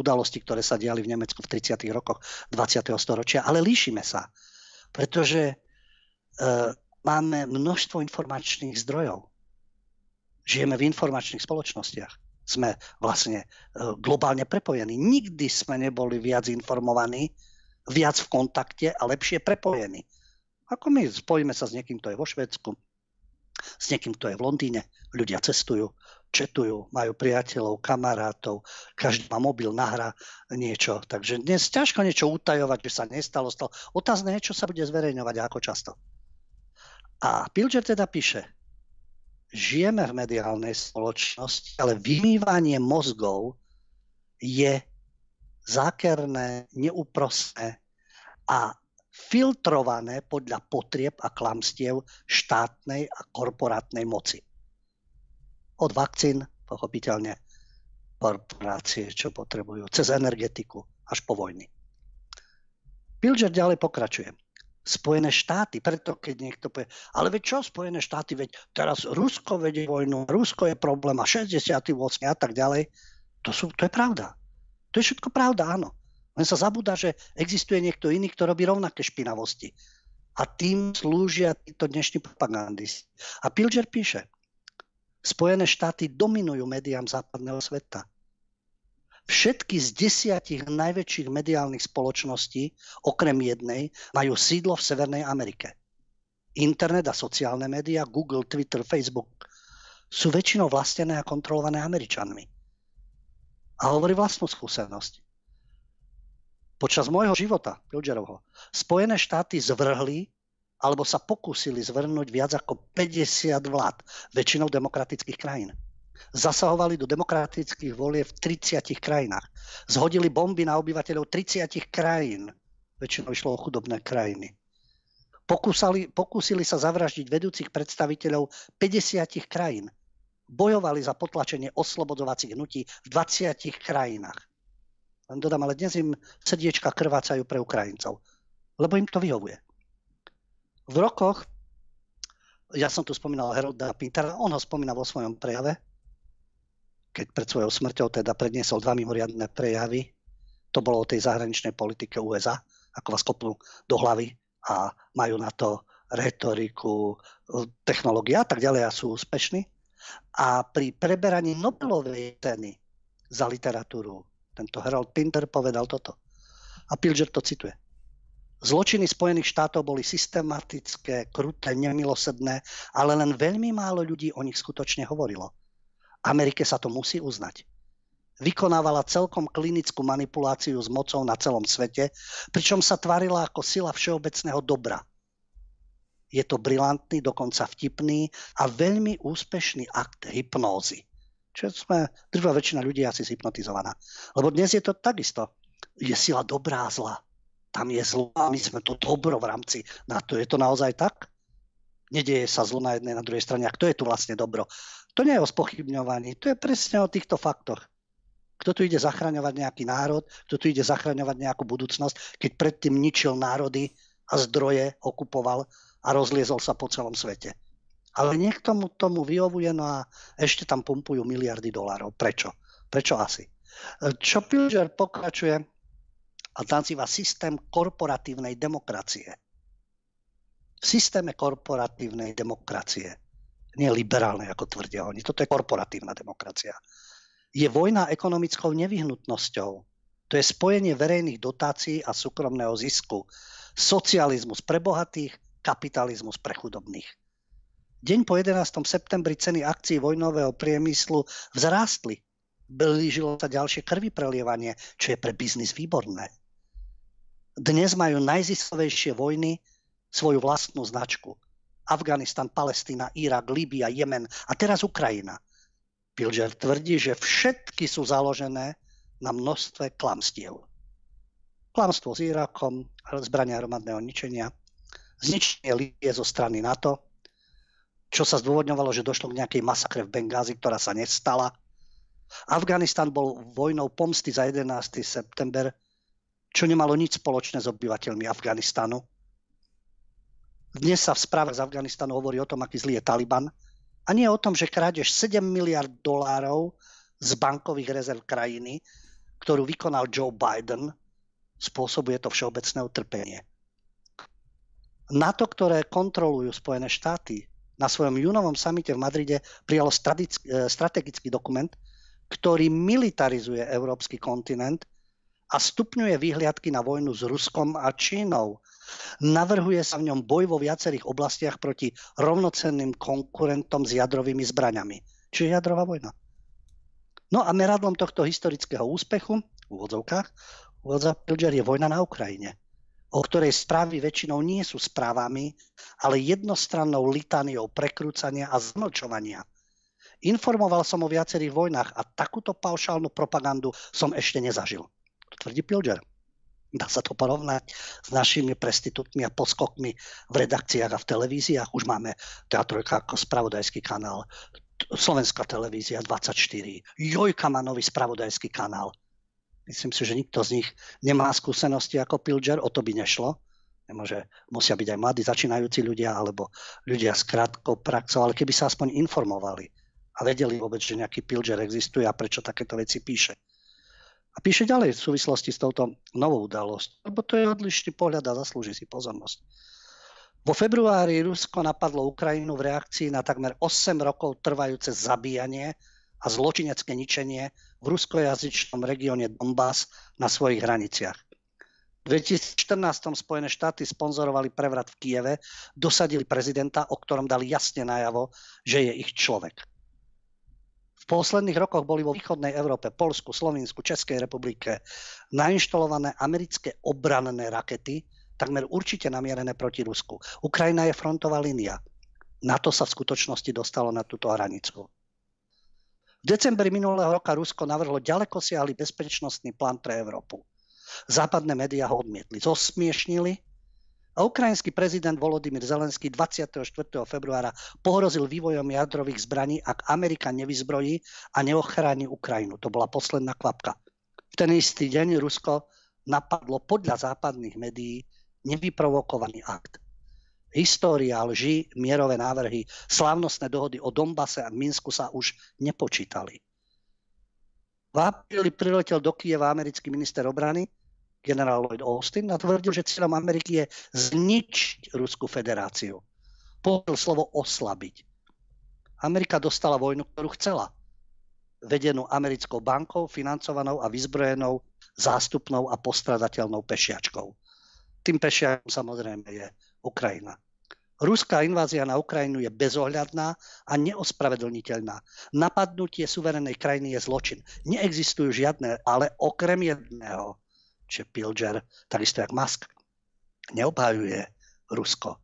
udalosti, ktoré sa diali v Nemecku v 30. rokoch 20. storočia, ale líšime sa, pretože e, máme množstvo informačných zdrojov. Žijeme v informačných spoločnostiach. Sme vlastne e, globálne prepojení. Nikdy sme neboli viac informovaní, viac v kontakte a lepšie prepojení. Ako my spojíme sa s niekým, kto je vo Švedsku, s niekým, kto je v Londýne, ľudia cestujú, četujú, majú priateľov, kamarátov, každý má mobil, nahrá niečo. Takže dnes ťažko niečo utajovať, že sa nestalo, stalo. Otázne je, čo sa bude zverejňovať a ako často. A Pilger teda píše, žijeme v mediálnej spoločnosti, ale vymývanie mozgov je zákerné, neúprosné a filtrované podľa potrieb a klamstiev štátnej a korporátnej moci od vakcín, pochopiteľne, korporácie, čo potrebujú, cez energetiku až po vojny. Pilger ďalej pokračuje. Spojené štáty, preto keď niekto povie, ale veď čo Spojené štáty, veď teraz Rusko vedie vojnu, Rusko je problém a 68 a tak ďalej. To, sú, to je pravda. To je všetko pravda, áno. Len sa zabúda, že existuje niekto iný, kto robí rovnaké špinavosti. A tým slúžia títo dnešní propagandisti. A Pilger píše, Spojené štáty dominujú médiám západného sveta. Všetky z desiatich najväčších mediálnych spoločností, okrem jednej, majú sídlo v Severnej Amerike. Internet a sociálne médiá, Google, Twitter, Facebook sú väčšinou vlastené a kontrolované Američanmi. A hovorí vlastnú skúsenosť. Počas môjho života, Pilgerovho, Spojené štáty zvrhli alebo sa pokúsili zvrhnúť viac ako 50 vlád, väčšinou demokratických krajín zasahovali do demokratických volieb v 30 krajinách. Zhodili bomby na obyvateľov 30 krajín. Väčšinou išlo o chudobné krajiny. Pokúsali, pokúsili sa zavraždiť vedúcich predstaviteľov 50 krajín. Bojovali za potlačenie oslobodzovacích hnutí v 20 krajinách. Len dodám, ale dnes im srdiečka krvácajú pre Ukrajincov, lebo im to vyhovuje. V rokoch, ja som tu spomínal Herolda Pintera, on ho spomína vo svojom prejave, keď pred svojou smrťou teda predniesol dva mimoriadne prejavy. To bolo o tej zahraničnej politike USA, ako vás kopnú do hlavy a majú na to retoriku, technológie a tak ďalej a sú úspešní. A pri preberaní Nobelovej ceny za literatúru tento Harold Pinter povedal toto. A Pilger to cituje. Zločiny Spojených štátov boli systematické, kruté, nemilosrdné, ale len veľmi málo ľudí o nich skutočne hovorilo. Amerike sa to musí uznať. Vykonávala celkom klinickú manipuláciu s mocou na celom svete, pričom sa tvarila ako sila všeobecného dobra. Je to brilantný, dokonca vtipný a veľmi úspešný akt hypnózy. Čo sme, drvá väčšina ľudí asi zhypnotizovaná. Lebo dnes je to takisto. Je sila dobrá a zla. Tam je zlo a my sme to dobro v rámci na to. Je to naozaj tak? Nedieje sa zlo na jednej, na druhej strane. A kto je tu vlastne dobro? To nie je o spochybňovaní, to je presne o týchto faktoch. Kto tu ide zachraňovať nejaký národ, kto tu ide zachraňovať nejakú budúcnosť, keď predtým ničil národy a zdroje, okupoval a rozliezol sa po celom svete. Ale niekto mu tomu vyhovuje, no a ešte tam pumpujú miliardy dolárov. Prečo? Prečo asi? Čo Pilger pokračuje a nazýva systém korporatívnej demokracie. V systéme korporatívnej demokracie nie liberálnej, ako tvrdia oni. Toto je korporatívna demokracia. Je vojna ekonomickou nevyhnutnosťou. To je spojenie verejných dotácií a súkromného zisku. Socializmus pre bohatých, kapitalizmus pre chudobných. Deň po 11. septembri ceny akcií vojnového priemyslu vzrástli. Blížilo sa ďalšie krvi prelievanie, čo je pre biznis výborné. Dnes majú najziskovejšie vojny svoju vlastnú značku – Afganistan, Palestína, Irak, Líbia, Jemen a teraz Ukrajina. Pilger tvrdí, že všetky sú založené na množstve klamstiev. Klamstvo s Irakom, zbrania hromadného ničenia, zničenie Líbie zo strany NATO, čo sa zdôvodňovalo, že došlo k nejakej masakre v Bengázi, ktorá sa nestala. Afganistan bol vojnou pomsty za 11. september, čo nemalo nič spoločné s obyvateľmi Afganistanu. Dnes sa v správach z Afganistanu hovorí o tom, aký zlý je Taliban. A nie o tom, že krádež 7 miliard dolárov z bankových rezerv krajiny, ktorú vykonal Joe Biden, spôsobuje to všeobecné utrpenie. NATO, ktoré kontrolujú Spojené štáty, na svojom júnovom samite v Madride prijalo strategický dokument, ktorý militarizuje európsky kontinent a stupňuje výhliadky na vojnu s Ruskom a Čínou. Navrhuje sa v ňom boj vo viacerých oblastiach proti rovnocenným konkurentom s jadrovými zbraňami. Čiže jadrová vojna. No a meradlom tohto historického úspechu, v úvodzovkách, uvádza Pilger, je vojna na Ukrajine, o ktorej správy väčšinou nie sú správami, ale jednostrannou litániou prekrúcania a zmlčovania. Informoval som o viacerých vojnách a takúto paušálnu propagandu som ešte nezažil. To tvrdí Pilger. Dá sa to porovnať s našimi prestitútmi a poskokmi v redakciách a v televíziách. Už máme Teatrojka ako spravodajský kanál, Slovenská televízia 24, Jojka má nový spravodajský kanál. Myslím si, že nikto z nich nemá skúsenosti ako Pilger, o to by nešlo. Nemôže, musia byť aj mladí začínajúci ľudia alebo ľudia s krátkou praxou, ale keby sa aspoň informovali a vedeli vôbec, že nejaký Pilger existuje a prečo takéto veci píše. A píše ďalej v súvislosti s touto novou udalosťou, lebo to je odlišný pohľad a zaslúži si pozornosť. Vo februári Rusko napadlo Ukrajinu v reakcii na takmer 8 rokov trvajúce zabíjanie a zločinecké ničenie v ruskojazyčnom regióne Donbass na svojich hraniciach. V 2014 Spojené štáty sponzorovali prevrat v Kieve, dosadili prezidenta, o ktorom dali jasne najavo, že je ich človek. V posledných rokoch boli vo východnej Európe, Polsku, Slovensku, Českej republike nainštalované americké obranné rakety, takmer určite namierené proti Rusku. Ukrajina je frontová línia. NATO sa v skutočnosti dostalo na túto hranicu. V decembri minulého roka Rusko navrhlo ďaleko siahly bezpečnostný plán pre Európu. Západné médiá ho odmietli, zosmiešnili a ukrajinský prezident Volodymyr Zelenský 24. februára pohrozil vývojom jadrových zbraní, ak Amerika nevyzbrojí a neochráni Ukrajinu. To bola posledná kvapka. V ten istý deň Rusko napadlo podľa západných médií nevyprovokovaný akt história lži, mierové návrhy, slávnostné dohody o Dombase a Minsku sa už nepočítali. V apríli priletel do Kieva americký minister obrany, generál Lloyd Austin, a tvrdil, že cieľom Ameriky je zničiť Ruskú federáciu. Povedal slovo oslabiť. Amerika dostala vojnu, ktorú chcela. Vedenú americkou bankou, financovanou a vyzbrojenou zástupnou a postradateľnou pešiačkou. Tým pešiakom samozrejme je Ukrajina. Ruská invázia na Ukrajinu je bezohľadná a neospravedlniteľná. Napadnutie suverenej krajiny je zločin. Neexistujú žiadne, ale okrem jedného, že Pilger, takisto jak Musk, neobhajuje Rusko.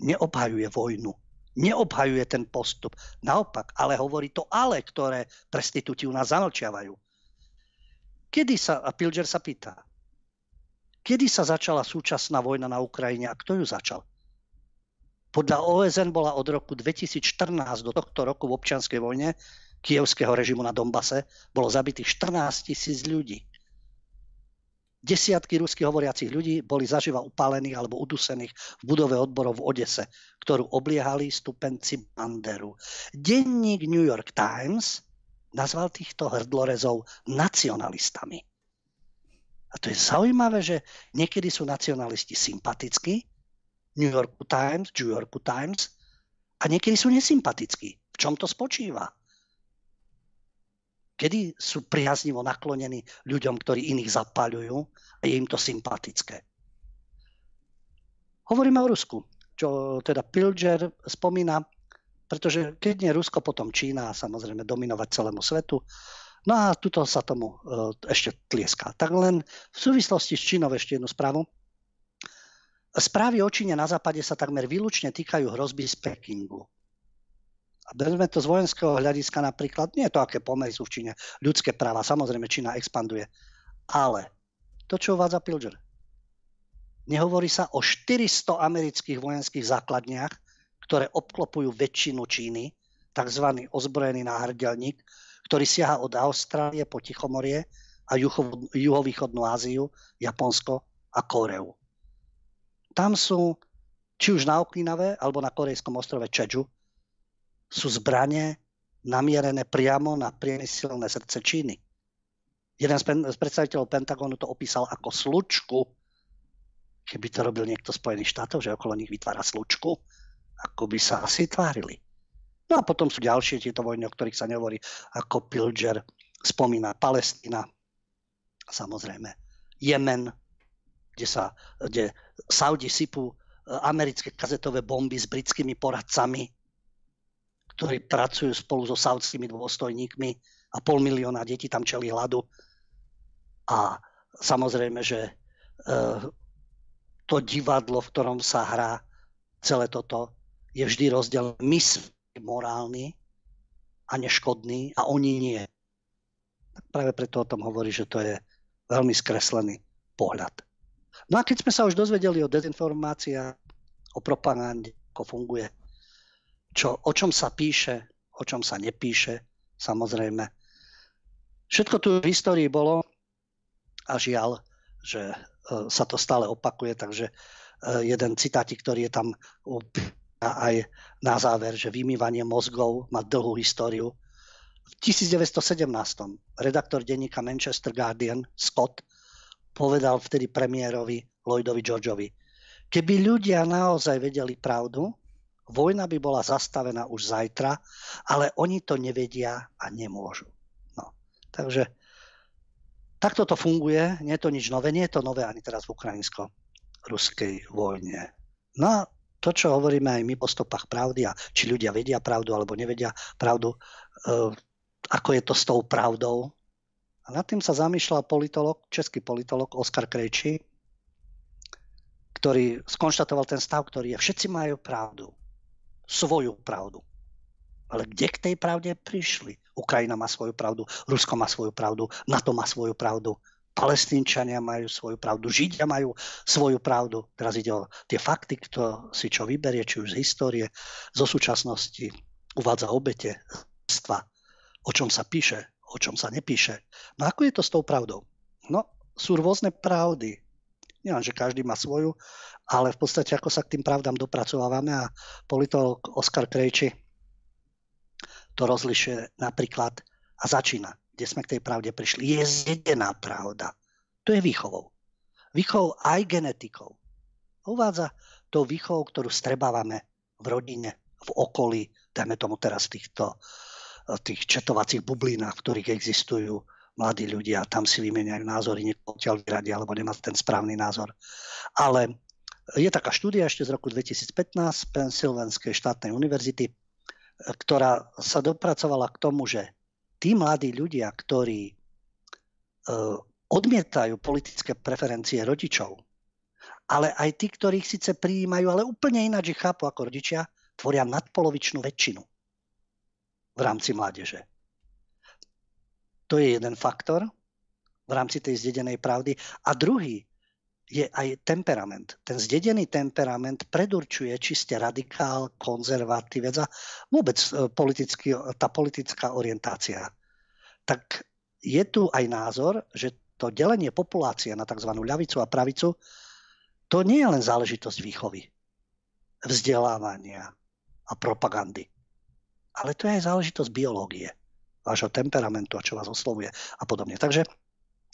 Neobhajuje vojnu. Neobhajuje ten postup. Naopak, ale hovorí to ale, ktoré prestitúti u nás zamlčiavajú. Kedy sa, a Pilger sa pýta, Kedy sa začala súčasná vojna na Ukrajine a kto ju začal? Podľa OSN bola od roku 2014 do tohto roku v občianskej vojne kievského režimu na Dombase bolo zabitých 14 tisíc ľudí. Desiatky ruských hovoriacich ľudí boli zaživa upálených alebo udusených v budove odborov v Odese, ktorú obliehali stupenci Banderu. Denník New York Times nazval týchto hrdlorezov nacionalistami. A to je zaujímavé, že niekedy sú nacionalisti sympatickí, New York Times, New York Times, a niekedy sú nesympatickí. V čom to spočíva? Kedy sú priaznivo naklonení ľuďom, ktorí iných zapáľujú a je im to sympatické. Hovoríme o Rusku, čo teda Pilger spomína, pretože keď nie Rusko, potom Čína a samozrejme dominovať celému svetu. No a tuto sa tomu uh, ešte tlieská. Tak len v súvislosti s Čínou ešte jednu správu. Správy o Číne na západe sa takmer výlučne týkajú hrozby z Pekingu. A berme to z vojenského hľadiska napríklad, nie je to, aké pomery sú v Číne, ľudské práva, samozrejme Čína expanduje. Ale to, čo uvádza Pilger, nehovorí sa o 400 amerických vojenských základniach, ktoré obklopujú väčšinu Číny, tzv. ozbrojený náhrdelník, ktorý siaha od Austrálie po Tichomorie a juho, juhovýchodnú Áziu, Japonsko a Koreu. Tam sú, či už na Okinawe alebo na korejskom ostrove Čežu, sú zbranie namierené priamo na priemyselné srdce Číny. Jeden z predstaviteľov Pentagonu to opísal ako slučku, keby to robil niekto Spojených štátov, že okolo nich vytvára slučku, ako by sa asi tvárili. No a potom sú ďalšie tieto vojny, o ktorých sa nehovorí, ako Pilger spomína Palestina, samozrejme Jemen, kde, sa, kde Saudi sypú e, americké kazetové bomby s britskými poradcami, ktorí pracujú spolu so saudskými dôstojníkmi a pol milióna detí tam čeli hladu. A samozrejme, že e, to divadlo, v ktorom sa hrá celé toto, je vždy rozdiel. My morálny a neškodný a oni nie. Tak práve preto o tom hovorí, že to je veľmi skreslený pohľad. No a keď sme sa už dozvedeli o dezinformáciách, o propagande, ako funguje, čo, o čom sa píše, o čom sa nepíše, samozrejme. Všetko tu v histórii bolo A žiaľ, že sa to stále opakuje, takže jeden citátik, ktorý je tam aj na záver, že vymývanie mozgov má dlhú históriu. V 1917. redaktor denníka Manchester Guardian Scott povedal vtedy premiérovi Lloydovi Georgeovi, keby ľudia naozaj vedeli pravdu, vojna by bola zastavená už zajtra, ale oni to nevedia a nemôžu. No, takže takto to funguje, nie je to nič nové, nie je to nové ani teraz v ukrajinsko-ruskej vojne. No a to, čo hovoríme aj my po stopách pravdy, a či ľudia vedia pravdu alebo nevedia pravdu, uh, ako je to s tou pravdou. A nad tým sa zamýšľal politolog, český politolog Oskar Krejčí, ktorý skonštatoval ten stav, ktorý je, všetci majú pravdu, svoju pravdu. Ale kde k tej pravde prišli? Ukrajina má svoju pravdu, Rusko má svoju pravdu, NATO má svoju pravdu. Palestínčania majú svoju pravdu, Židia majú svoju pravdu. Teraz ide o tie fakty, kto si čo vyberie, či už z histórie, zo súčasnosti, uvádza obete, o čom sa píše, o čom sa nepíše. No ako je to s tou pravdou? No, sú rôzne pravdy. Nielen, že každý má svoju, ale v podstate ako sa k tým pravdám dopracovávame a politolog Oskar Krejči to rozlišuje napríklad a začína kde sme k tej pravde prišli, je zjedená pravda. To je výchovou. Výchovou aj genetikou. Uvádza to výchovou, ktorú strebávame v rodine, v okolí, dajme tomu teraz týchto tých četovacích bublinách, v ktorých existujú mladí ľudia, tam si vymeniajú názory, niekoho odtiaľ vyradia, alebo nemá ten správny názor. Ale je taká štúdia ešte z roku 2015 Pensylvánskej štátnej univerzity, ktorá sa dopracovala k tomu, že tí mladí ľudia, ktorí uh, odmietajú politické preferencie rodičov, ale aj tí, ktorých síce prijímajú, ale úplne ináč ich chápu ako rodičia, tvoria nadpolovičnú väčšinu v rámci mládeže. To je jeden faktor v rámci tej zdedenej pravdy. A druhý je aj temperament. Ten zdedený temperament predurčuje, či ste radikál, konzervatívec a vôbec e, politický, tá politická orientácia. Tak je tu aj názor, že to delenie populácie na tzv. ľavicu a pravicu, to nie je len záležitosť výchovy, vzdelávania a propagandy. Ale to je aj záležitosť biológie, vášho temperamentu a čo vás oslovuje a podobne. Takže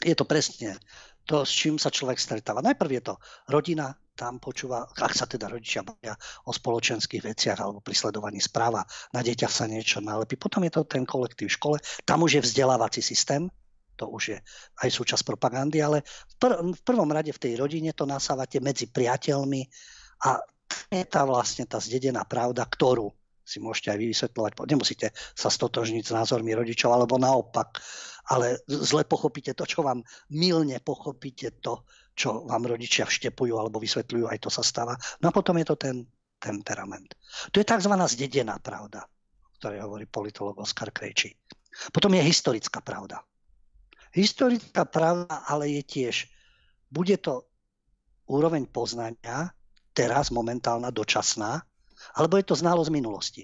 je to presne to, s čím sa človek stretáva. Najprv je to rodina, tam počúva, ak sa teda rodičia bavia o spoločenských veciach alebo pri sledovaní správa, na deťach sa niečo nalepí. Potom je to ten kolektív v škole, tam už je vzdelávací systém, to už je aj súčasť propagandy, ale v, pr- v prvom rade v tej rodine to nasávate medzi priateľmi a je tá vlastne tá zdedená pravda, ktorú si môžete aj vy vysvetľovať. Nemusíte sa stotožniť s názormi rodičov, alebo naopak, ale zle pochopíte to, čo vám milne pochopíte to, čo vám rodičia vštepujú alebo vysvetľujú, aj to sa stáva. No a potom je to ten temperament. To je tzv. zdedená pravda, o ktorej hovorí politolog Oskar Krejčí. Potom je historická pravda. Historická pravda ale je tiež, bude to úroveň poznania, teraz momentálna, dočasná, alebo je to znalosť minulosti.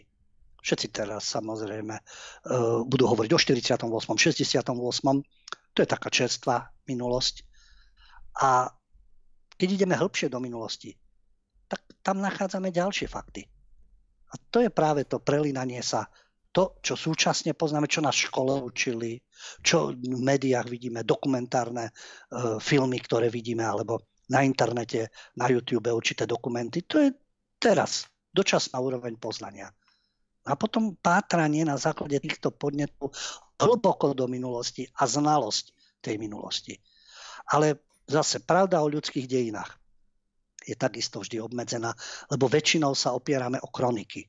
Všetci teraz samozrejme uh, budú hovoriť o 48., 68. To je taká čerstvá minulosť. A keď ideme hĺbšie do minulosti, tak tam nachádzame ďalšie fakty. A to je práve to prelínanie sa to, čo súčasne poznáme, čo nás škole učili, čo v médiách vidíme, dokumentárne e, filmy, ktoré vidíme, alebo na internete, na YouTube určité dokumenty. To je teraz dočasná úroveň poznania. A potom pátranie na základe týchto podnetov hlboko do minulosti a znalosť tej minulosti. Ale zase pravda o ľudských dejinách je takisto vždy obmedzená, lebo väčšinou sa opierame o kroniky.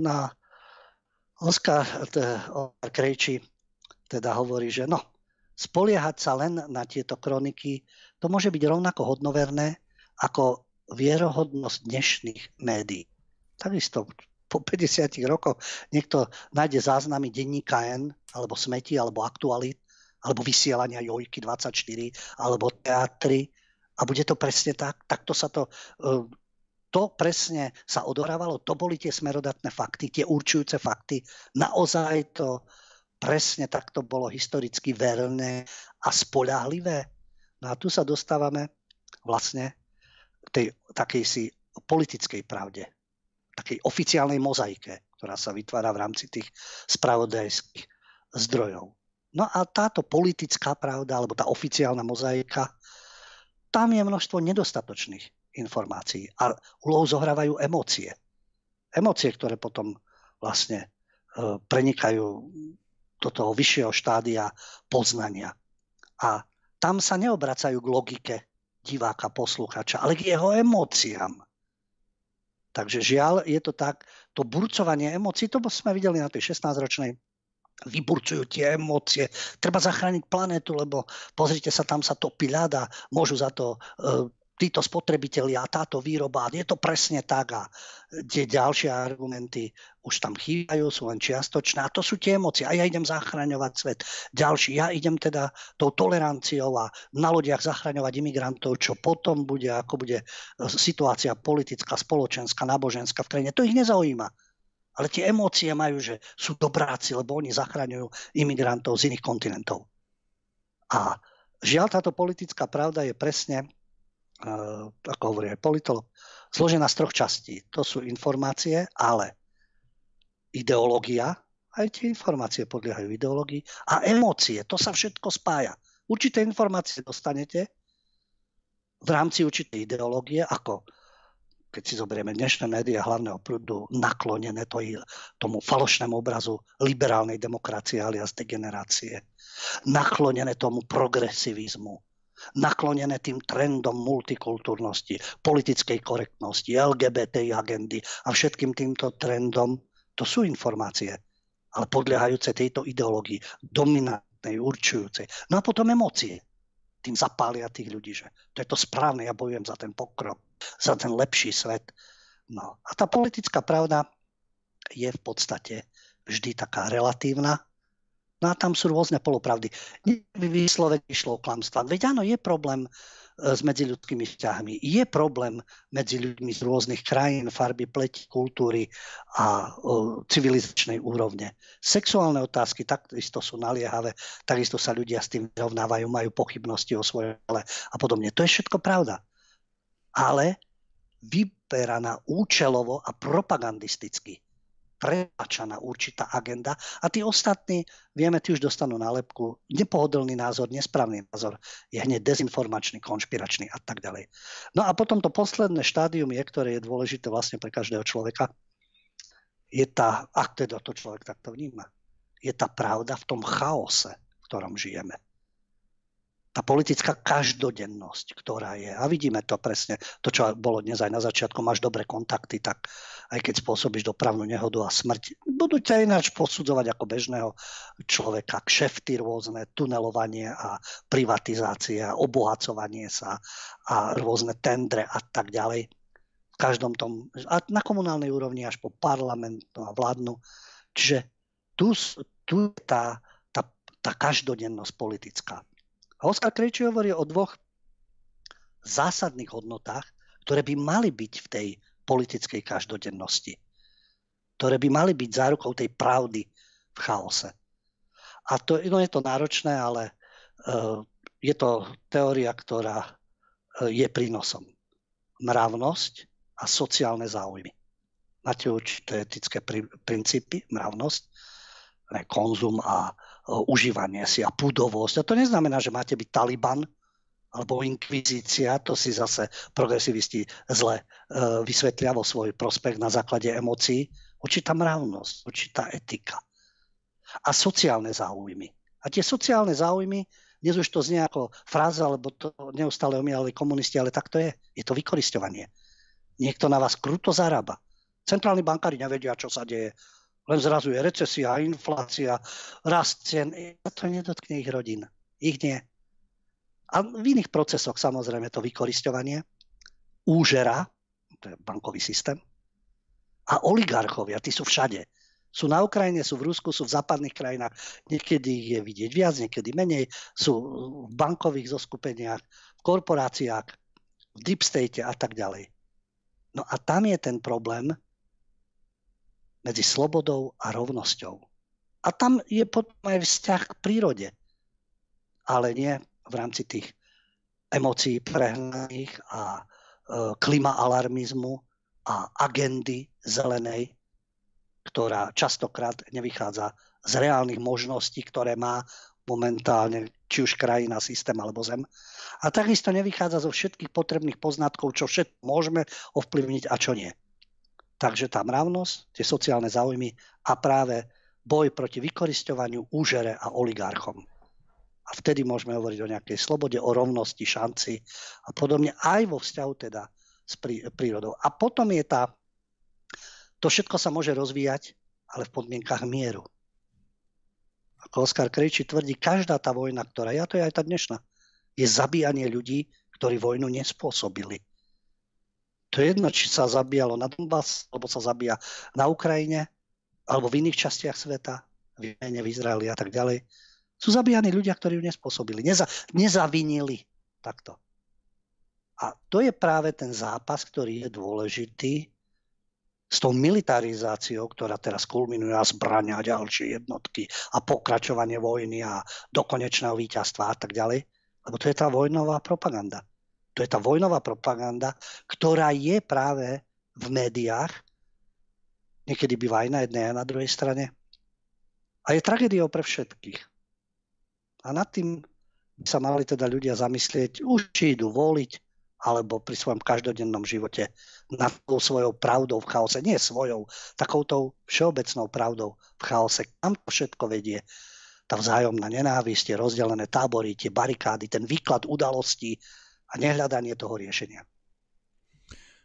Na Oskar Krejči teda hovorí, že no, spoliehať sa len na tieto kroniky, to môže byť rovnako hodnoverné ako vierohodnosť dnešných médií. Takisto po 50 rokoch niekto nájde záznamy denníka N, alebo smeti, alebo aktualit, alebo vysielania Jojky 24, alebo teatry a bude to presne tak. Takto sa to, e, to presne sa odohrávalo, to boli tie smerodatné fakty, tie určujúce fakty. Naozaj to presne takto bolo historicky verné a spolahlivé. No a tu sa dostávame vlastne tej takej si politickej pravde, takej oficiálnej mozaike, ktorá sa vytvára v rámci tých spravodajských zdrojov. No a táto politická pravda, alebo tá oficiálna mozaika, tam je množstvo nedostatočných informácií a úlohu zohrávajú emócie. Emócie, ktoré potom vlastne e, prenikajú do toho vyššieho štádia poznania. A tam sa neobracajú k logike diváka, posluchača, ale k jeho emóciám. Takže žiaľ, je to tak, to burcovanie emócií, to sme videli na tej 16-ročnej vyburcujú tie emócie. Treba zachrániť planetu, lebo pozrite sa, tam sa topí ľada, môžu za to e, títo spotrebitelia a táto výroba. Je to presne tak a tie ďalšie argumenty už tam chýbajú, sú len čiastočné a to sú tie emócie. A ja idem zachraňovať svet. Ďalší, ja idem teda tou toleranciou a na lodiach zachraňovať imigrantov, čo potom bude, ako bude e, situácia politická, spoločenská, náboženská v krajine. To ich nezaujíma. Ale tie emócie majú, že sú dobráci, lebo oni zachraňujú imigrantov z iných kontinentov. A žiaľ, táto politická pravda je presne, ako hovorí aj politolog, zložená z troch častí. To sú informácie, ale ideológia, aj tie informácie podliehajú ideológii, a emócie, to sa všetko spája. Určité informácie dostanete v rámci určitej ideológie, ako keď si zoberieme dnešné médiá hlavného prúdu, naklonené to, tomu falošnému obrazu liberálnej demokracie alias degenerácie, naklonené tomu progresivizmu, naklonené tým trendom multikultúrnosti, politickej korektnosti, LGBT agendy a všetkým týmto trendom, to sú informácie, ale podliehajúce tejto ideológii, dominantnej, určujúcej. No a potom emócie tým zapália tých ľudí, že to je to správne, ja bojujem za ten pokrok, za ten lepší svet. No a tá politická pravda je v podstate vždy taká relatívna, No a tam sú rôzne polopravdy. Vyslovene išlo o klamstva. Veď áno, je problém E, s medziľudskými vzťahmi. Je problém medzi ľuďmi z rôznych krajín, farby, pleti, kultúry a o, civilizačnej úrovne. Sexuálne otázky takisto sú naliehavé, takisto sa ľudia s tým vyrovnávajú, majú pochybnosti o svojom a podobne. To je všetko pravda. Ale vyberaná účelovo a propagandisticky pretlačaná určitá agenda a tí ostatní, vieme, tí už dostanú nálepku, nepohodlný názor, nesprávny názor, je hneď dezinformačný, konšpiračný a tak ďalej. No a potom to posledné štádium je, ktoré je dôležité vlastne pre každého človeka, je tá, ak teda to človek takto vníma, je tá pravda v tom chaose, v ktorom žijeme tá politická každodennosť, ktorá je. A vidíme to presne, to, čo bolo dnes aj na začiatku, máš dobré kontakty, tak aj keď spôsobíš dopravnú nehodu a smrť, budú ťa ináč posudzovať ako bežného človeka. Kšefty rôzne, tunelovanie a privatizácie a obohacovanie sa a rôzne tendre a tak ďalej. V každom tom, a na komunálnej úrovni až po parlamentnú a vládnu. Čiže tu, tu tá, tá, tá každodennosť politická. A Oskar Krejčí hovorí o dvoch zásadných hodnotách, ktoré by mali byť v tej politickej každodennosti. Ktoré by mali byť zárukou tej pravdy v chaose. A to, no je to náročné, ale uh, je to teória, ktorá uh, je prínosom. Mravnosť a sociálne záujmy. Máte určité etické pri, princípy, mravnosť, konzum a užívanie si a púdovosť. A to neznamená, že máte byť Taliban alebo inkvizícia, to si zase progresivisti zle e, vysvetlia vo svoj prospech na základe emócií. Určitá mravnosť, určitá etika a sociálne záujmy. A tie sociálne záujmy, dnes už to znie ako fráza, lebo to neustále omývali komunisti, ale tak to je. Je to vykoristovanie. Niekto na vás kruto zarába. Centrálni bankári nevedia, čo sa deje len zrazu je recesia, inflácia, rast cien. To nedotkne ich rodín. Ich nie. A v iných procesoch samozrejme to vykoristovanie, úžera, to je bankový systém, a oligarchovia, tí sú všade. Sú na Ukrajine, sú v Rusku, sú v západných krajinách. Niekedy ich je vidieť viac, niekedy menej. Sú v bankových zoskupeniach, v korporáciách, v deep state a tak ďalej. No a tam je ten problém, medzi slobodou a rovnosťou. A tam je potom aj vzťah k prírode. Ale nie v rámci tých emócií prehnaných a e, klima alarmizmu a agendy zelenej, ktorá častokrát nevychádza z reálnych možností, ktoré má momentálne či už krajina, systém alebo zem. A takisto nevychádza zo všetkých potrebných poznatkov, čo všetko môžeme ovplyvniť a čo nie. Takže tá mravnosť, tie sociálne záujmy a práve boj proti vykoristovaniu, úžere a oligarchom. A vtedy môžeme hovoriť o nejakej slobode, o rovnosti, šanci a podobne, aj vo vzťahu teda s prírodou. A potom je tá, to všetko sa môže rozvíjať, ale v podmienkach mieru. Ako Oskar Krejči tvrdí, každá tá vojna, ktorá je, a to je aj tá dnešná, je zabíjanie ľudí, ktorí vojnu nespôsobili. To je jedno, či sa zabíjalo na Donbass, alebo sa zabíja na Ukrajine, alebo v iných častiach sveta, v Jemene, v Izraeli a tak ďalej. Sú zabíjani ľudia, ktorí ju nespôsobili, neza, nezavinili takto. A to je práve ten zápas, ktorý je dôležitý s tou militarizáciou, ktorá teraz kulminuje a zbrania ďalšie jednotky a pokračovanie vojny a dokonečného víťazstva a tak ďalej. Lebo to je tá vojnová propaganda. To je tá vojnová propaganda, ktorá je práve v médiách. Niekedy býva aj na jednej, aj na druhej strane. A je tragédiou pre všetkých. A nad tým by sa mali teda ľudia zamyslieť, už či idú voliť, alebo pri svojom každodennom živote nad tou svojou pravdou v chaose. Nie svojou, takoutou všeobecnou pravdou v chaose. Kam to všetko vedie? Tá vzájomná nenávisť, tie rozdelené tábory, tie barikády, ten výklad udalostí, a nehľadanie toho riešenia.